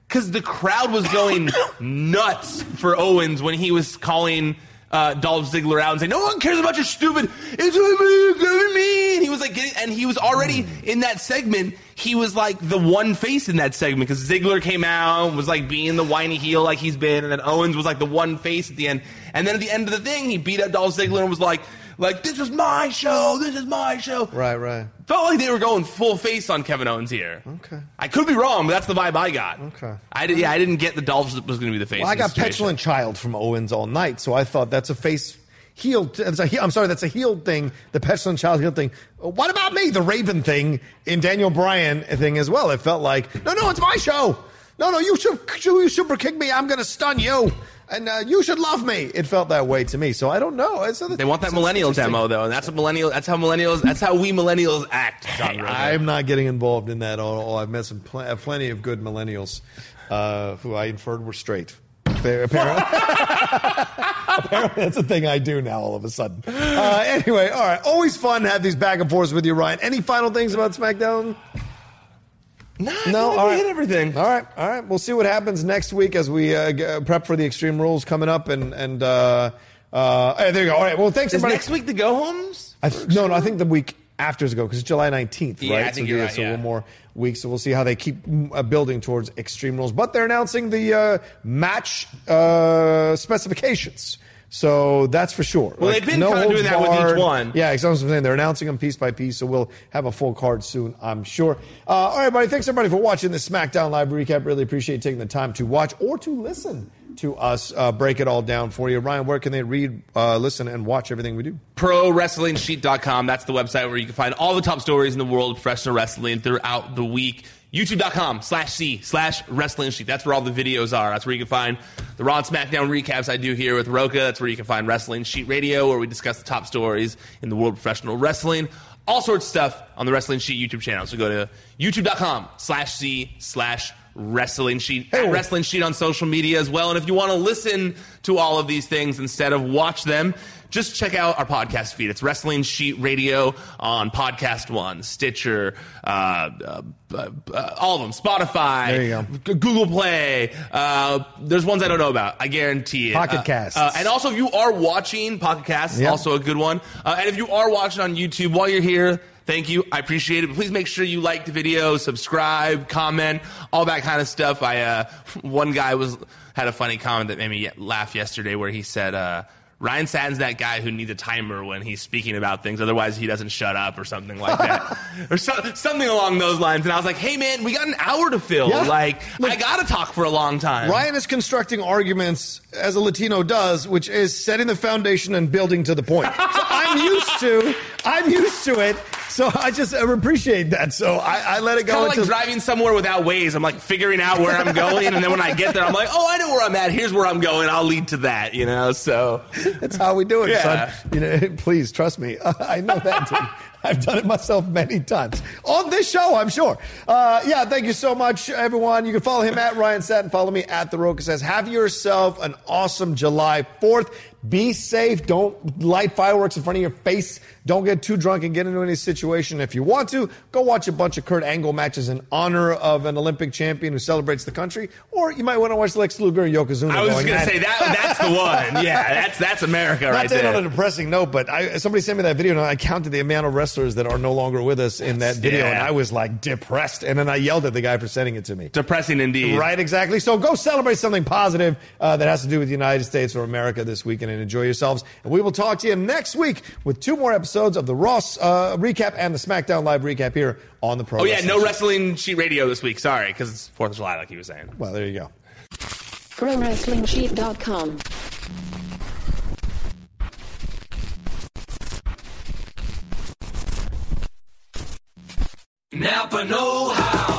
because the crowd was going nuts for Owens when he was calling uh, Dolph Ziggler out and say, "No one cares about your stupid. It's it's me." And he was like getting, and he was already in that segment. He was like the one face in that segment because Ziggler came out was like being the whiny heel like he's been, and then Owens was like the one face at the end. And then at the end of the thing, he beat up Dolph Ziggler and was like, "Like this is my show. This is my show." Right, right. Felt like they were going full face on Kevin Owens here. Okay. I could be wrong, but that's the vibe I got. Okay. I did, yeah, I didn't get the Dolphs was going to be the face. Well, I got petulant child from Owens all night, so I thought that's a face heel. That's I'm sorry, that's a heel thing. The petulant child heel thing. What about me? The Raven thing in Daniel Bryan thing as well. It felt like no, no, it's my show. No, no, you should you super kick me. I'm going to stun you, and uh, you should love me. It felt that way to me. So I don't know. It's, They want that millennial demo though, and that's what millennial. That's how millennials. That's how we millennials act. John. I'm not getting involved in that at all. I've met some pl- uh, plenty of good millennials uh, who I inferred were straight. Apparently, apparently, that's a thing I do now. All of a sudden. Uh, anyway, all right. Always fun to have these back and forths with you, Ryan. Any final things about SmackDown? No, No, we right. hit everything. All right, all right. We'll see what happens next week as we uh, g- prep for the Extreme Rules coming up, and and uh, uh, hey, there you go. All right. Well, thanks Is everybody. next week the go homes? I th- no, no. I think the week after is go because it's July nineteenth, Yeah, right? I think so you're yeah, right, So yeah. one more week. So we'll see how they keep uh, building towards Extreme Rules. But they're announcing the uh, match uh, specifications. So that's for sure. Well, they've been kinda doing that with each one. Yeah, exactly what I'm saying. They're announcing them piece by piece, so we'll have a full card soon, I'm sure. Uh, all right, everybody. Thanks everybody for watching this SmackDown Live recap. Really appreciate taking the time to watch or to listen to us uh, break it all down for you. Ryan, where can they read, uh, listen, and watch everything we do? ProWrestlingSheet.com. That's the website where you can find all the top stories in the world of professional wrestling throughout the week. YouTube.com slash C slash Wrestling Sheet. That's where all the videos are. That's where you can find the Raw and SmackDown recaps I do here with Rocha. That's where you can find Wrestling Sheet Radio, where we discuss the top stories in the world of professional wrestling. All sorts of stuff on the Wrestling Sheet YouTube channel. So go to youtube.com slash C slash Wrestling Sheet. At Wrestling Sheet on social media as well. And if you want to listen to all of these things instead of watch them, just check out our podcast feed. It's Wrestling Sheet Radio on Podcast One, Stitcher, uh, uh, uh, all of them, Spotify, There you go. G- Google Play. Uh, there's ones I don't know about. I guarantee it. Pocket Uh, uh, and also, if you are watching Pocket Cast, Yep. also a good one. Uh, and if you are watching on YouTube while you're here, thank you. I appreciate it. But please make sure you like the video, subscribe, comment, all that kind of stuff. I uh, one guy was had a funny comment that made me laugh yesterday, where he said. Uh, Ryan Satin's that guy who needs a timer when he's speaking about things, otherwise he doesn't shut up or something like that, or so, something along those lines. And I was like, "Hey man, we got an hour to fill. Yeah. Like, I gotta talk for a long time." Ryan is constructing arguments as a Latino does, which is setting the foundation and building to the point. So I'm used to, I'm used to it. So I just appreciate that. So I, I let it go kind of like driving somewhere without Waze. I'm like figuring out where I'm going, and then when I get there, I'm like, oh, I know where I'm at. Here's where I'm going. I'll lead to that, you know. So that's how we do it, Yeah. son. You know, please trust me. I know that. Too. I've done it myself many times on this show, I'm sure. Uh, yeah, thank you so much, everyone. You can follow him at Ryan Satin. Follow me at The Rocha Says. Have yourself an awesome July 4th. Be safe. Don't light fireworks in front of your face. Don't get too drunk and get into any situation. If you want to, go watch a bunch of Kurt Angle matches in honor of an Olympic champion who celebrates the country. Or you might want to watch Lex Luger and Yokozuna. I was going to say that that's the one. Yeah, that's that's America Not right to end on a depressing note, but I, somebody sent me that video and I counted the amount of wrestlers that are no longer with us in that video, yeah. and I was like depressed. And then I yelled at the guy for sending it to me. Depressing indeed. Right, exactly. So go celebrate something positive uh, that has to do with the United States or America this weekend and enjoy yourselves. And we will talk to you next week with two more episodes of the Raw uh, recap and the SmackDown Live recap here on the Pro. Oh yeah, Wrestling no wrestling sheet radio this week. Sorry, because it's Fourth of July, like he was saying. Well, there you go. ProWrestlingSheet.com. Napa Know How.